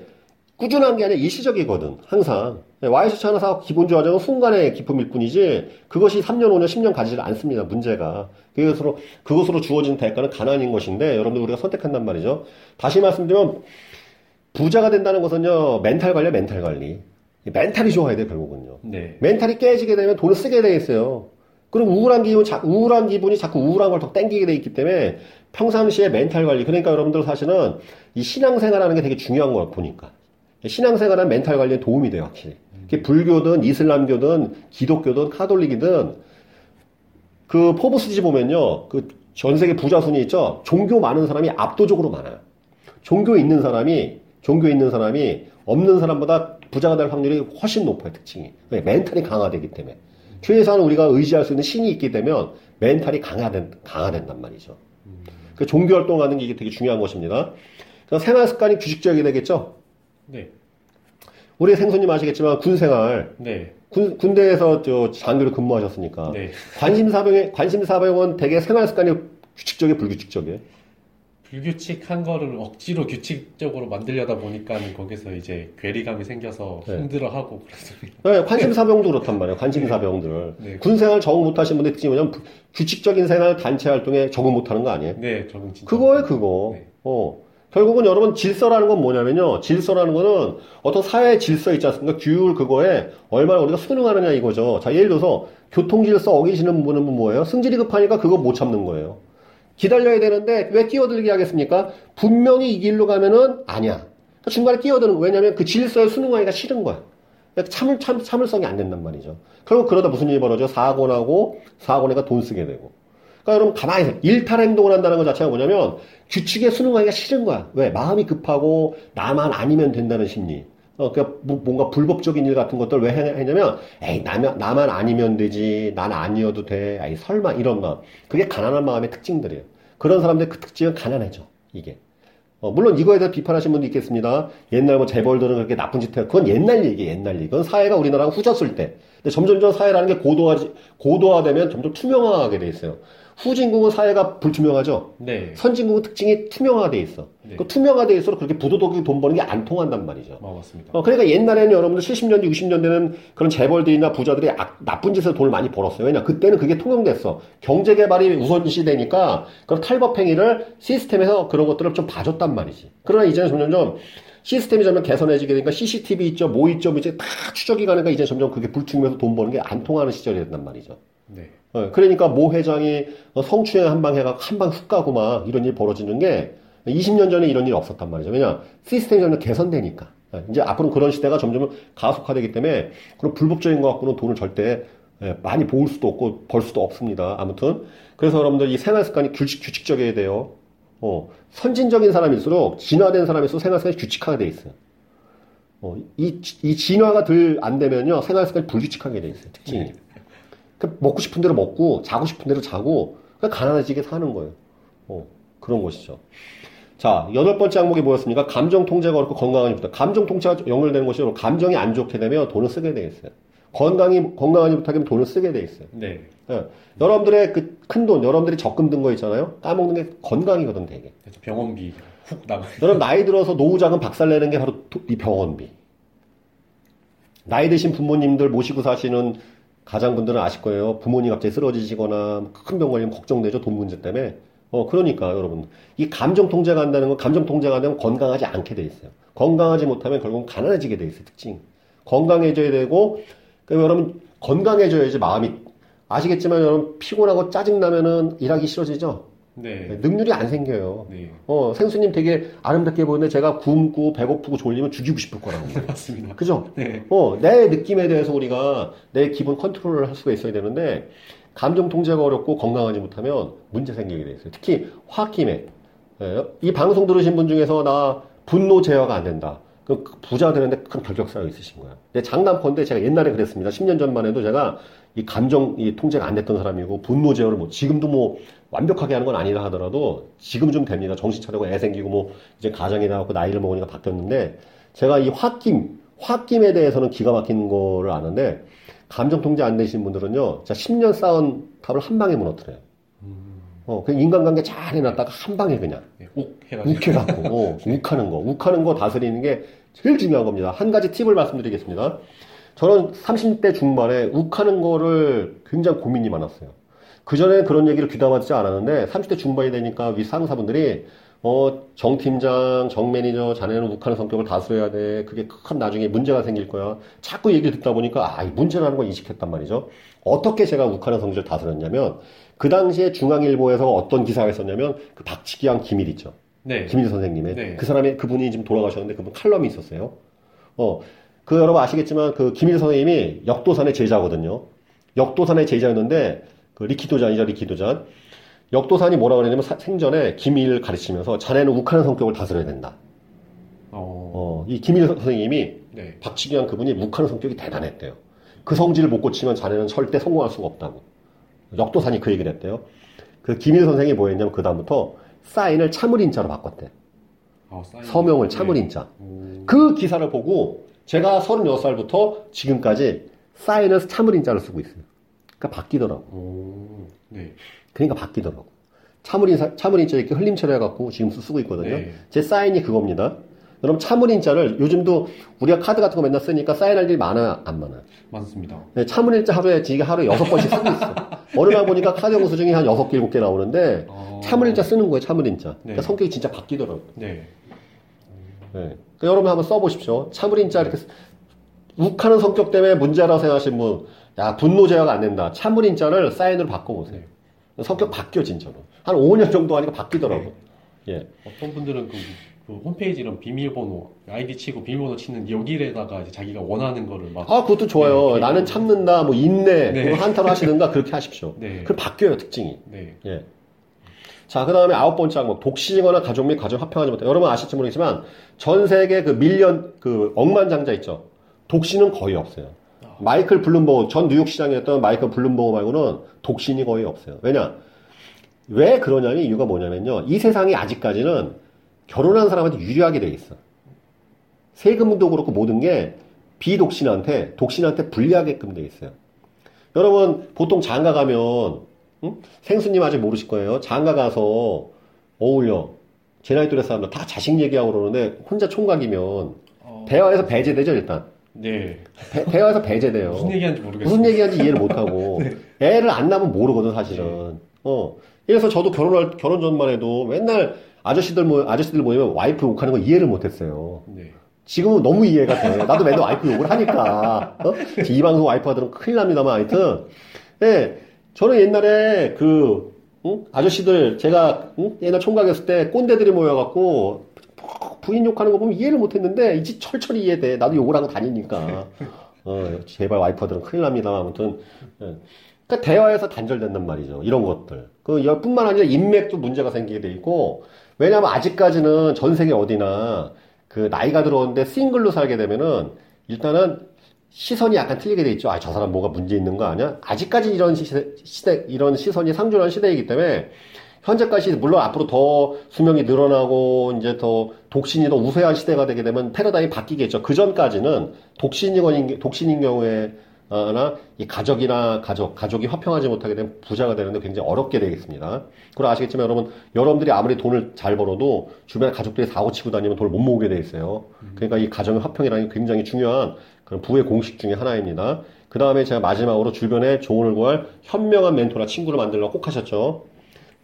꾸준한 게 아니라 일시적이거든, 항상. 예, 와이셔츠 하나 사고 기분 좋아지는 순간의 기쁨일 뿐이지, 그것이 3년, 5년, 10년 가지를 않습니다, 문제가. 그것으로, 그것으로 주어진 대가는 가난인 것인데, 여러분들 우리가 선택한단 말이죠. 다시 말씀드리면, 부자가 된다는 것은요, 멘탈 관리야, 멘탈 관리. 이 멘탈이 좋아야 돼, 결국은요. 네. 멘탈이 깨지게 되면 돈을 쓰게 돼 있어요. 그럼 우울한 기분, 자, 우울한 기분이 자꾸 우울한 걸 더 땡기게 돼 있기 때문에 평상시에 멘탈 관리. 그러니까 여러분들 사실은 이 신앙생활하는 게 되게 중요한 걸 보니까. 신앙생활은 멘탈 관리에 도움이 돼요, 확실히. 불교든 이슬람교든 기독교든 카톨릭이든 그 포브스지 보면요. 그 전 세계 부자 순위 있죠? 종교 믿는 사람이 압도적으로 많아요. 종교 있는 사람이, 종교 있는 사람이 없는 사람보다 부자가 될 확률이 훨씬 높아요, 특징이. 왜? 멘탈이 강화되기 때문에. 최소한 우리가 의지할 수 있는 신이 있기 때문에 멘탈이 강화된, 강화된단 말이죠. 그 종교 활동하는 게 이게 되게 중요한 것입니다. 생활 습관이 규칙적이 되겠죠? 네. 우리 생소님 아시겠지만 군 생활, 네. 군, 군대에서 저 장교로 근무하셨으니까. 네. 관심사병의, 관심사병은 되게 생활 습관이 규칙적이에요, 불규칙적이에요? 불규칙한 거를 억지로 규칙적으로 만들려다 보니까는 거기서 이제 괴리감이 생겨서 네. 힘들어하고 그래서 네, 관심사병도 그렇단 말이에요. 관심사병들. 네. 군 생활 적응 못하신 분들 특징이 뭐냐면 부- 규칙적인 생활 단체 활동에 적응 못하는 거 아니에요? 네, 적응 진짜. 그거예요, 그거. 네. 어. 결국은 여러분 질서라는 건 뭐냐면요. 질서라는 거는 어떤 사회의 질서 있지 않습니까? 규율 그거에 얼마나 우리가 순응하느냐 이거죠. 자, 예를 들어서 교통 질서 어기시는 분은 뭐예요? 승질이 급하니까 그거 못 참는 거예요. 기다려야 되는데 왜 끼어들게 하겠습니까? 분명히 이 길로 가면은 아니야. 그러니까 중간에 끼어드는 거. 왜냐면 그 질서에 순응하기가 싫은 거야. 그러니까 참을, 참, 참을성이 안 된단 말이죠. 결국 그러다 무슨 일이 벌어져? 사고 나고, 사고 내가 돈 쓰게 되고. 그러니까 여러분 가만히 있어요. 일탈 행동을 한다는 것 자체가 뭐냐면 규칙에 순응하기가 싫은 거야. 왜? 마음이 급하고 나만 아니면 된다는 심리. 어, 그러니까 뭐- 뭔가 불법적인 일 같은 것들 왜 해- 했냐면, 에이, 나만, 나만 아니면 되지. 난 아니어도 돼. 에이, 설마 이런 마음. 그게 가난한 마음의 특징들이에요. 그런 사람들 그 특징은 가난해져. 이게. 어, 물론 이거에 대해 비판하신 분도 있겠습니다. 옛날 뭐 재벌들은 그렇게 나쁜 짓 해요. 그건 옛날 얘기, 옛날 얘기. 그건 사회가 우리나라가 후졌을 때. 근데 점점점 사회라는 게 고도화, 고도화되면 점점 투명화하게 돼 있어요. 후진국은 사회가 불투명하죠. 네. 선진국은 특징이 투명화돼 있어. 네. 그 투명화돼 있어서 그렇게 부도덕이 돈 버는 게 안 통한단 말이죠. 어, 맞습니다. 어, 그러니까 옛날에는 여러분들 70년대, 60년대는 그런 재벌들이나 부자들이 악- 나쁜 짓에서 돈을 많이 벌었어요. 왜냐? 그때는 그게 통용됐어. 경제 개발이 우선시 되니까 그런 탈법 행위를 시스템에서 그런 것들을 좀 봐줬단 말이지. 그러나 이제는 점점점 시스템이 점점 개선해지게 되니까 CCTV 있죠, 뭐 있죠, 뭐 이제 다 추적이 가니까 이제 점점 그게 불투명해서 돈 버는 게 안 통하는 시절이 된단 말이죠. 네. 어, 그러니까 모 회장이 어, 성추행 한 방 해가 한 방 훅 가고 막 이런 일이 벌어지는 게 20년 전에 이런 일이 없었단 말이죠. 왜냐 시스템이 점점 개선되니까. 어, 이제 앞으로 그런 시대가 점점 가속화되기 때문에 그런 불법적인 거 갖고는 돈을 절대 예, 많이 모을 수도 없고 벌 수도 없습니다. 아무튼 그래서 여러분들 이 생활 습관이 규칙 규칙적이어야 돼요. 어, 선진적인 사람일수록 진화된 사람일수록 생활 습관이 규칙하게 돼 있어요. 어, 이, 이 진화가 덜 안 되면요 생활 습관이 불규칙하게 돼 있어요. 특징이. 그 먹고 싶은 대로 먹고 자고 싶은 대로 자고 그냥 가난해지게 사는 거예요. 어, 그런 것이죠. 자, 여덟 번째 항목이 뭐였습니까? 감정 통제가 어렵고 건강하지 못해. 감정 통제가 연결되는 것이 감정이 안 좋게 되면 돈을 쓰게 돼 있어요. 건강이 건강하지 못하게 되면 돈을 쓰게 돼 있어요. 네. 예. 여러분들의 그 큰 돈, 여러분들이 적금 든 거 있잖아요. 까먹는 게 건강이거든, 되게. 그래서 병원비 훅 나가. 여러분 나이 들어서 노후자금 박살내는 게 바로 도- 이 병원비. 나이 드신 부모님들 모시고 사시는 가장분들은 아실 거예요. 부모님 갑자기 쓰러지시거나 큰 병 걸리면 걱정되죠. 돈 문제 때문에. 어, 그러니까 여러분. 이 감정 통제가 한다는 건 감정 통제가 안 되면 건강하지 않게 돼 있어요. 건강하지 못하면 결국은 가난해지게 돼 있어요. 특징. 건강해져야 되고, 그러니까 여러분 건강해져야지 마음이 아시겠지만 여러분 피곤하고 짜증나면은 일하기 싫어지죠. 네. 능률이 안 생겨요. 네. 어, 생수님 되게 아름답게 보이는데 제가 굶고 배고프고 졸리면 죽이고 싶을 거라고. <laughs> 맞습니다. 그죠? 네. 어, 내 느낌에 대해서 우리가 내 기분 컨트롤을 할 수가 있어야 되는데, 감정 통제가 어렵고 건강하지 못하면 문제 생기게 돼 있어요. 특히 화학기매. 예, 이 방송 들으신 분 중에서 나 분노 제어가 안 된다. 그 부자들한테 큰 결격사가 있으신 거야. 근데 장난컨대 제가 옛날에 그랬습니다. 10년 전만 해도 제가 이 감정 이 통제가 안 됐던 사람이고 분노 제어를 뭐 지금도 뭐 완벽하게 하는 건 아니라 하더라도 지금 좀 됩니다. 정신 차리고 애 생기고 뭐 이제 가정이 나왔고 나이를 먹으니까 바뀌었는데 제가 이 홧김 홧김에 대해서는 기가 막힌 거를 아는데 감정 통제 안 되신 분들은요. 자 10년 쌓은 탑을 한 방에 무너뜨려요. 어, 그 인간관계 잘 해놨다가 한 방에 그냥 네. 욱 해가지고. 욱해갖고, 어, 욱하는 거. 욱하는 거 다스리는 게 제일 중요한 겁니다. 한 가지 팁을 말씀드리겠습니다. 저는 30대 중반에 욱하는 거를 굉장히 고민이 많았어요. 그전에 그런 얘기를 귀담아 듣지 않았는데, 30대 중반이 되니까 위 상사분들이, 어, 정 팀장, 정 매니저, 자네는 욱하는 성격을 다스려야 돼. 그게 큰 나중에 문제가 생길 거야. 자꾸 얘기를 듣다 보니까, 아, 이 문제라는 걸 인식했단 말이죠. 어떻게 제가 욱하는 성질을 다스렸냐면, 그 당시에 중앙일보에서 어떤 기사가 있었냐면, 그 박치기왕 기밀 있죠. 네. 김일수 선생님의 네. 그 사람이 그분이 지금 돌아가셨는데 그분 칼럼이 있었어요. 어, 그 여러분 아시겠지만 그 김일수 선생님이 역도산의 제자거든요. 역도산의 제자였는데 그 리키도잔이죠 리키도잔. 역도산이 뭐라 그러냐면 사- 생전에 김일을 가르치면서 자네는 욱하는 성격을 다스려야 된다. 어. 어, 이 김일 선생님이 네. 박치기한 그분이 욱하는 성격이 대단했대요. 그 성질을 못 고치면 자네는 절대 성공할 수가 없다고. 역도산이 그 얘기를 했대요. 그 김일 선생이 뭐 했냐면 그다음부터 사인을 참을인자로 바꿨대. 아. 서명을 참을인자. 오. 그 기사를 보고 제가 36살부터 지금까지 사인을 참을인자를 쓰고 있어요. 그러니까 바뀌더라고. 오. 네. 그러니까 바뀌더라고. 참을인자, 참을인자 이렇게 흘림처리 해갖고 지금 쓰- 쓰고 있거든요. 네. 제 사인이 그겁니다. 여러분 참을인자를 요즘도 우리가 카드 같은 거 맨날 쓰니까 사인할 일이 많아요? 안 많아요? 맞습니다. 네, 참을인자 하루에 지금 하루에 여섯 번씩 쓰고 있어. <laughs> 어느 날 보니까 카드 영수 증이 한 여섯 개, 일곱 개 나오는데 어. 참을인자 쓰는 거예요, 참을인자. 네. 그러니까 성격이 진짜 바뀌더라고요. 네. 네. 그러니까 여러분 한번 써보십시오. 참을인자 이렇게 쓰- 욱하는 성격 때문에 문제라고 생각하시는 분, 야 분노 제어가 안 된다. 참을인 자를 사인으로 바꿔보세요. 성격 바뀌어 진짜로. 한 5년 정도 하니까 바뀌더라고. 예. 어떤 분들은 그, 그 홈페이지 이런 비밀번호 아이디 치고 비밀번호 치는 여기에다가 이제 자기가 원하는 거를 막 아 그것도 좋아요. 네, 나는 참는다, 뭐 인내, 네. 그거 한타로 하시는가 그렇게 하십시오. 네. 그 바뀌어요 특징이. 네. 예. 자, 그 다음에 아홉 번째 항목, 독신이거나 가족 및 가정 화평하지 못해. 여러분 아실지 모르겠지만, 전 세계 그 million, 그 억만장자 있죠? 독신은 거의 없어요. 마이클 블룸버그, 전 뉴욕 시장이었던 마이클 블룸버그 말고는 독신이 거의 없어요. 왜냐? 왜 그러냐면 이유가 뭐냐면요. 이 세상이 아직까지는 결혼한 사람한테 유리하게 돼 있어. 세금도 그렇고 모든 게 비독신한테 독신한테 불리하게끔 돼 있어요. 여러분 보통 장가 가면 응? 생수님 아직 모르실 거예요. 장가 가서 어울려 제 나이 또래 사람들 다 자식 얘기하고 그러는데 혼자 총각이면 어, 대화에서 배제되죠 일단. 네. 대, 대화에서 배제돼요. 무슨 얘기하는지 모르겠어요. 무슨 얘기하는지 이해를 못하고 <laughs> 애를 안 낳으면 모르거든 사실은. 어. 그래서 저도 결혼할 결혼 전만 해도 맨날 아저씨들 모 아저씨들 모이면 와이프 욕하는 거 이해를 못했어요. 네. 지금은 너무 이해가 돼. 나도 맨날 와이프 욕을 하니까. 어? 이 방송 와이프가 들으면 큰일 납니다만 하여튼. 예. 저는 옛날에 그 응? 아저씨들 제가 응? 옛날 총각했을 때 꼰대들이 모여갖고 부인 욕하는 거 보면 이해를 못했는데 이제 철철이 이해돼. 나도 욕을 하고 다니니까. <laughs> 어, 제발 와이퍼들은 큰일 납니다. 아무튼. 예. 그러니까 대화에서 단절된단 말이죠. 이런 것들. 그 뿐만 아니라 인맥도 문제가 생기게 돼 있고 왜냐하면 아직까지는 전 세계 어디나 그 나이가 들어오는데 싱글로 살게 되면은 일단은 시선이 약간 틀리게 돼 있죠. 아, 저 사람 뭐가 문제 있는 거 아니야? 아직까지 이런 시대, 시대 이런 시선이 상존하는 시대이기 때문에 현재까지 물론 앞으로 더 수명이 늘어나고 이제 더 독신이 더 우세한 시대가 되게 되면 패러다임이 바뀌겠죠. 그 전까지는 독신인 독신인 경우에 나이 가족이나 가족, 가족이 화평하지 못하게 되면 부자가 되는데 굉장히 어렵게 되겠습니다. 그리고 아시겠지만 여러분, 여러분들이 아무리 돈을 잘 벌어도 주변에 가족들이 사고 치고 다니면 돈을 못 모으게 돼 있어요. 그러니까 이 가정의 화평이라는 게 굉장히 중요한 그런 부의 공식 중에 하나입니다. 그 다음에 제가 마지막으로 주변에 조언을 구할 현명한 멘토나 친구를 만들려고 꼭 하셨죠.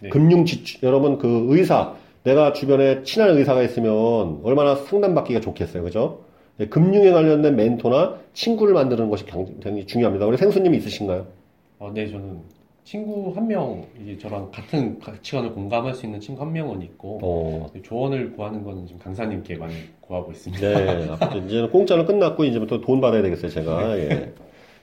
네. 금융 지출, 여러분 그 의사, 내가 주변에 친한 의사가 있으면 얼마나 상담받기가 좋겠어요. 그죠? 네, 금융에 관련된 멘토나 친구를 만드는 것이 굉장히 중요합니다. 우리 생수님 있으신가요? 어, 네, 저는 친구 한 명, 이제 저랑 같은 가치관을 공감할 수 있는 친구 한 명은 있고, 어. 조언을 구하는 거는 지금 강사님께 많이 구하고 있습니다. 네. 이제는 공짜는 끝났고, 이제부터 돈 받아야 되겠어요, 제가. 예.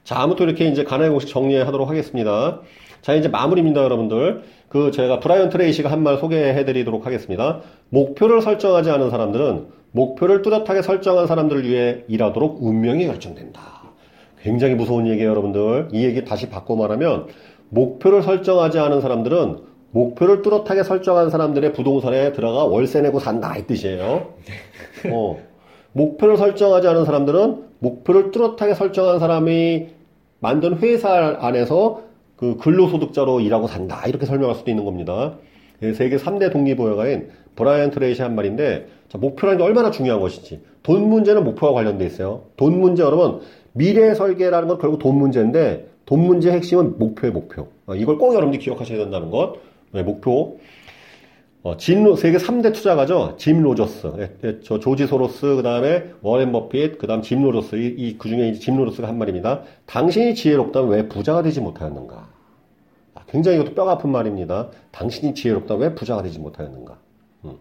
자, 아무튼 이렇게 이제 가나의 공식 정리하도록 하겠습니다. 자, 이제 마무리입니다, 여러분들. 그, 제가 브라이언 트레이시가 한 말 소개해 드리도록 하겠습니다. 목표를 설정하지 않은 사람들은 목표를 뚜렷하게 설정한 사람들을 위해 일하도록 운명이 결정된다. 굉장히 무서운 얘기예요, 여러분들. 이 얘기 다시 바꿔 말하면, 목표를 설정하지 않은 사람들은 목표를 뚜렷하게 설정한 사람들의 부동산에 들어가 월세 내고 산다 이 뜻이에요. <laughs> 어. 목표를 설정하지 않은 사람들은 목표를 뚜렷하게 설정한 사람이 만든 회사 안에서 그 근로소득자로 일하고 산다 이렇게 설명할 수도 있는 겁니다. 예, 세계 3대 동기부여가인 브라이언 트레이시 한 말인데 자, 목표라는 게 얼마나 중요한 것인지 돈 문제는 목표와 관련돼 있어요. 돈 문제 여러분 미래 설계라는 건 결국 돈 문제인데 돈 문제의 핵심은 목표의 목표. 어, 이걸 꼭 여러분들이 기억하셔야 된다는 것. 네, 목표. 어, 진, 세계 3대 투자가죠. 짐 로저스. 예, 예, 저 조지 소로스, 그 다음에 워렌 버핏, 그 다음 짐 로저스. 이, 이, 그 중에 짐 로저스가 한 말입니다. 당신이 지혜롭다면 왜 부자가 되지 못하였는가? 아, 굉장히 이것도 뼈가 아픈 말입니다. 당신이 지혜롭다면 왜 부자가 되지 못하였는가? 음.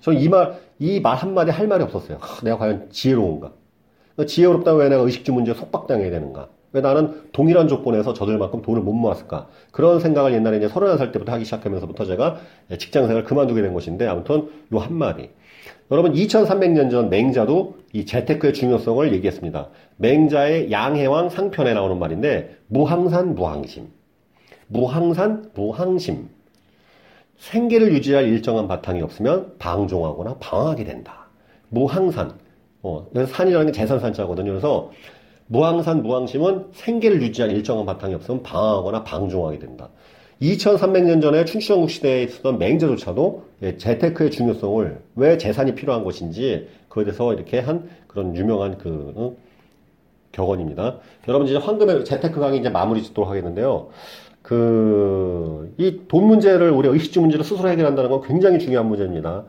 저는 이 말, 이 말 한마디 할 말이 없었어요. 하, 내가 과연 지혜로운가? 지혜롭다면 왜 내가 의식주 문제에 속박당해야 되는가? 왜 나는 동일한 조건에서 저들만큼 돈을 못 모았을까? 그런 생각을 옛날에 이제 31살 때부터 하기 시작하면서부터 제가 직장 생활을 그만두게 된 것인데, 아무튼 요 한마디. 여러분, 2300년 전 맹자도 이 재테크의 중요성을 얘기했습니다. 맹자의 양해왕 상편에 나오는 말인데, 무항산 무항심. 무항산 무항심. 생계를 유지할 일정한 바탕이 없으면 방종하거나 방황하게 된다. 무항산. 어, 산이라는 게 재산산자거든요. 그래서 무항산, 무항심은 생계를 유지할 일정한 바탕이 없으면 방황하거나 방종하게 된다. 2300년 전에 춘추전국 시대에 있었던 맹자조차도 예, 재테크의 중요성을 왜 재산이 필요한 것인지 그에 대해서 이렇게 한 그런 유명한 그 어? 격언입니다. 여러분 이제 황금의 재테크 강의 이제 마무리 짓도록 하겠는데요. 그 이 돈 문제를 우리 의식주 문제를 스스로 해결한다는 건 굉장히 중요한 문제입니다.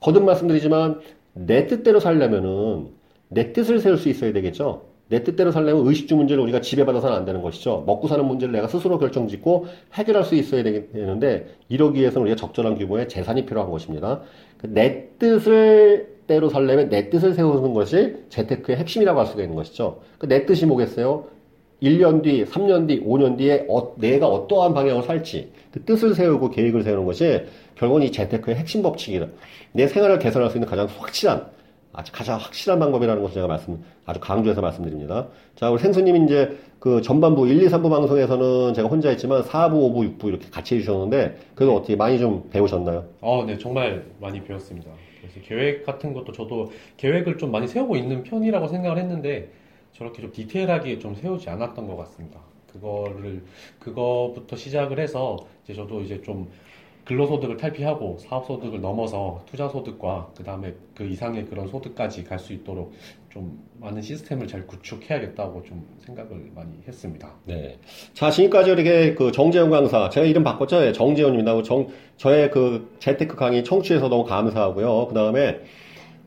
거듭 말씀드리지만 내 뜻대로 살려면은 내 뜻을 세울 수 있어야 되겠죠. 내 뜻대로 살려면 의식주 문제를 우리가 지배받아서는 안 되는 것이죠. 먹고 사는 문제를 내가 스스로 결정짓고 해결할 수 있어야 되는데 이러기 위해서는 우리가 적절한 규모의 재산이 필요한 것입니다. 내 뜻을 대로 살려면 내 뜻을 세우는 것이 재테크의 핵심이라고 할 수가 있는 것이죠. 내 뜻이 뭐겠어요? 1년 뒤, 3년 뒤, 5년 뒤에 어, 내가 어떠한 방향을 살지 그 뜻을 세우고 계획을 세우는 것이 결국은 이 재테크의 핵심 법칙이다. 내 생활을 개선할 수 있는 가장 확실한 아주 가장 확실한 방법이라는 것을 제가 말씀, 아주 강조해서 말씀드립니다. 자, 우리 생수님 이제 그 전반부 1, 2, 3부 방송에서는 제가 혼자 했지만 4부, 5부, 6부 이렇게 같이 해주셨는데 그래도 어떻게 많이 좀 배우셨나요? 어, 네, 정말 많이 배웠습니다. 그래서 계획 같은 것도 저도 계획을 좀 많이 세우고 있는 편이라고 생각을 했는데 저렇게 좀 디테일하게 좀 세우지 않았던 것 같습니다. 그거를 그거부터 시작을 해서 이제 저도 이제 좀 근로소득을 탈피하고 사업소득을 넘어서 투자소득과 그 다음에 그 이상의 그런 소득까지 갈 수 있도록 좀 많은 시스템을 잘 구축해야겠다고 좀 생각을 많이 했습니다. 네. 자, 지금까지 이렇게 그 정재훈 강사, 제가 이름 바꿨죠? 예, 정재훈입니다. 정, 저의 그 재테크 강의 청취해서 너무 감사하고요. 그 다음에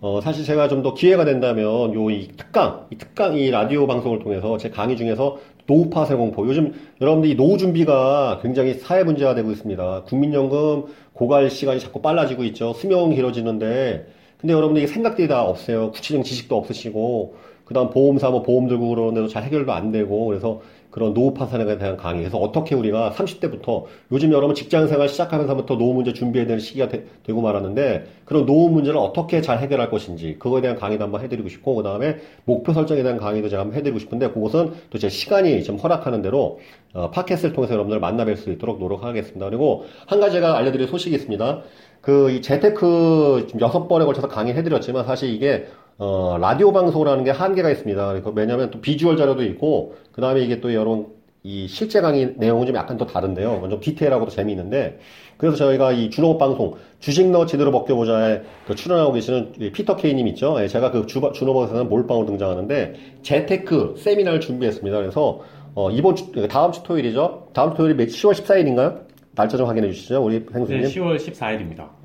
어, 사실 제가 좀 더 기회가 된다면 요 이 특강, 이 특강, 이 라디오 방송을 통해서 제 강의 중에서 노후 파산의 공포. 요즘 여러분들이 노후 준비가 굉장히 사회 문제가 되고 있습니다. 국민연금 고갈 시간이 자꾸 빨라지고 있죠. 수명 길어지는데. 근데 여러분들이 생각들이 다 없어요. 구체적인 지식도 없으시고. 그 다음 보험사 뭐 보험 들고 그러는데도 잘 해결도 안 되고. 그래서 그런 노후 파산에 대한 강의. 그래서 어떻게 우리가 30대부터 요즘 여러분 직장 생활 시작하면서부터 노후 문제 준비해야 되는 시기가 되, 고 말았는데 그런 노후 문제를 어떻게 잘 해결할 것인지 그거에 대한 강의도 한번 해드리고 싶고 그 다음에 목표 설정에 대한 강의도 제가 한번 해드리고 싶은데 그것은 또 제 시간이 좀 허락하는 대로 어, 팟캐스트를 통해서 여러분들 만나뵐 수 있도록 노력하겠습니다. 그리고 한 가지 제가 알려드릴 소식이 있습니다. 그이 재테크 여섯 번에 걸쳐서 강의 해드렸지만 사실 이게 어, 라디오 방송이라는 게 한계가 있습니다. 왜냐하면 또 비주얼 자료도 있고, 그 다음에 이게 또 여러분, 이 실제 강의 내용은 좀 약간 더 다른데요. 좀 디테일하고 도 재미있는데, 그래서 저희가 이 준호업 방송, 주식 너 제대로 먹겨보자에 그 출연하고 계시는 피터 케이님 있죠. 예, 제가 그 준호업에서는 몰빵으로 등장하는데, 재테크 세미나를 준비했습니다. 그래서, 어, 이번 주, 다음 주 토요일이죠. 다음 주 토요일이 10월 14일인가요? 날짜 좀 확인해 주시죠. 우리 행수님. 네, 10월 14일입니다.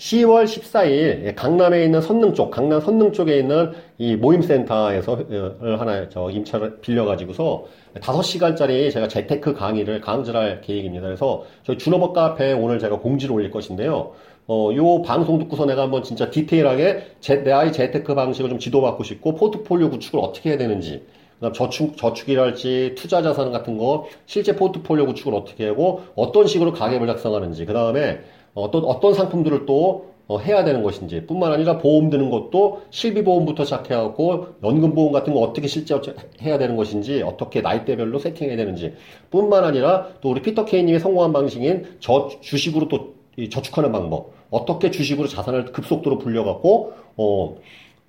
10월 14일 예, 강남에 있는 선릉 쪽, 강남 선릉 쪽에 있는 이 모임센터에서 어, 하나 저 임차를 빌려가지고서 5시간짜리 제가 재테크 강의를 강좌할 계획입니다. 그래서 저희 준호버 카페에 오늘 제가 공지를 올릴 것인데요. 어, 요 방송 듣고서 내가 한번 진짜 디테일하게 제, 내 아이 재테크 방식을 좀 지도받고 싶고 포트폴리오 구축을 어떻게 해야 되는지 그다음 저축 저축이랄지 투자 자산 같은 거 실제 포트폴리오 구축을 어떻게 하고 어떤 식으로 가계를 작성하는지 그 다음에 어떤 어떤 상품들을 또 어, 해야 되는 것인지 뿐만 아니라 보험 드는 것도 실비보험부터 시작해갖고 연금보험 같은 거 어떻게 실제 해야 되는 것인지 어떻게 나이대별로 세팅해야 되는지 뿐만 아니라 또 우리 피터 케이님의 성공한 방식인 저 주식으로 또 저축하는 방법 어떻게 주식으로 자산을 급속도로 불려갖고 어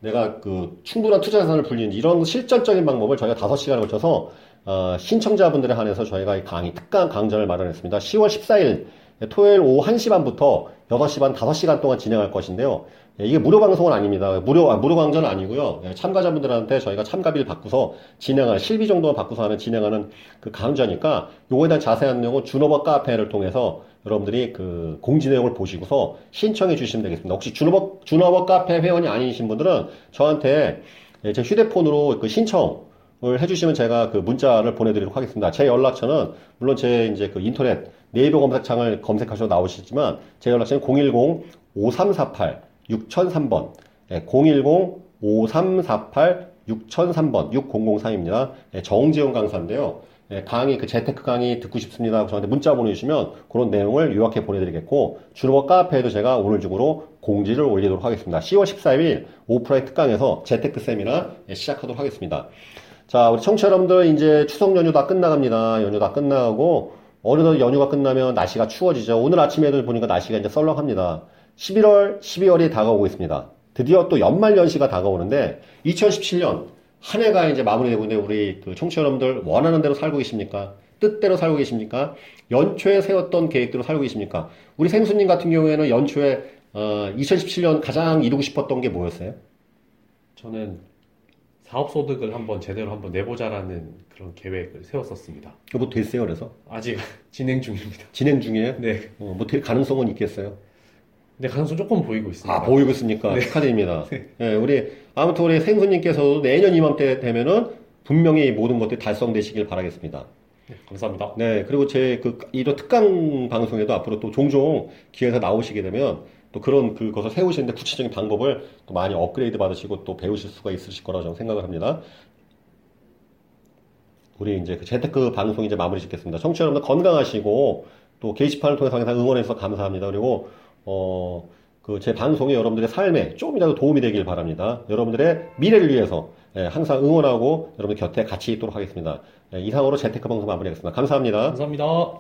내가 그 충분한 투자 자산을 불리는지 이런 실전적인 방법을 저희가 다섯 시간을 거쳐서 어, 신청자분들에 한해서 저희가 이 강의 특강 강좌를 마련했습니다. 10월 14일 토요일 오후 1시 반부터 6시 반 5시간 동안 진행할 것인데요. 예, 이게 무료 방송은 아닙니다. 무료, 아, 무료 강좌는 아니고요. 예, 참가자분들한테 저희가 참가비를 받고서 진행할, 실비 정도만 받고서 하는 진행하는 그 강좌니까 요거에 대한 자세한 내용은 준호버 카페를 통해서 여러분들이 그 공지 내용을 보시고서 신청해 주시면 되겠습니다. 혹시 준호버, 준호버 카페 회원이 아니신 분들은 저한테 예, 제 휴대폰으로 그 신청, 을 해주시면 제가 그 문자를 보내드리도록 하겠습니다. 제 연락처는 물론 제 이제 그 인터넷 네이버 검색창을 검색하셔도 나오시지만 제 연락처는 010-5348-6003번 네, 010-5348-6003번 6003입니다. 네, 정재훈 강사인데요. 네, 강의 그 재테크 강의 듣고 싶습니다. 저한테 문자 보내주시면 그런 내용을 요약해 보내드리겠고 주로 카페에도 제가 오늘 중으로 공지를 올리도록 하겠습니다. 10월 14일 오프라인 특강에서 재테크 세미나 네, 시작하도록 하겠습니다. 자, 우리 청취자 여러분들 이제 추석 연휴 다 끝나갑니다. 연휴 다 끝나고 어느덧 연휴가 끝나면 날씨가 추워지죠. 오늘 아침에도 보니까 날씨가 이제 썰렁합니다. 11월, 12월이 다가오고 있습니다. 드디어 또 연말 연시가 다가오는데 2017년 한 해가 이제 마무리되고 있는데 우리 그 청취자 여러분들 원하는 대로 살고 계십니까? 뜻대로 살고 계십니까? 연초에 세웠던 계획대로 살고 계십니까? 우리 생수님 같은 경우에는 연초에 어, 2017년 가장 이루고 싶었던 게 뭐였어요? 저는 사업 소득을 한번 제대로 한번 내보자라는 그런 계획을 세웠었습니다. 뭐 됐어요, 그래서? 아직 <laughs> 진행 중입니다. 진행 중이에요? 네. 어, 뭐될 가능성은 있겠어요? 네, 가능성 조금 보이고 있습니다. 아, 보이고 있습니까? 네. 축하드립니다. <laughs> 네. 네, 우리, 아무튼 우리 생수님께서도 내년 이맘때 되면은 분명히 모든 것들이 달성되시길 바라겠습니다. 네, 감사합니다. 네, 그리고 제 그, 이런 특강 방송에도 앞으로 또 종종 기회가 나오시게 되면 또 그런 그것을 세우시는데 구체적인 방법을 또 많이 업그레이드 받으시고 또 배우실 수가 있으실 거라고 저는 생각을 합니다. 우리 이제 그 재테크 방송 이제 마무리 짓겠습니다. 청취자 여러분들 건강하시고 또 게시판을 통해서 항상 응원해서 감사합니다. 그리고 어 그 제 방송이 여러분들의 삶에 조금이라도 도움이 되길 바랍니다. 여러분들의 미래를 위해서 예, 항상 응원하고 여러분 곁에 같이 있도록 하겠습니다. 예, 이상으로 재테크 방송 마무리하겠습니다. 감사합니다. 감사합니다.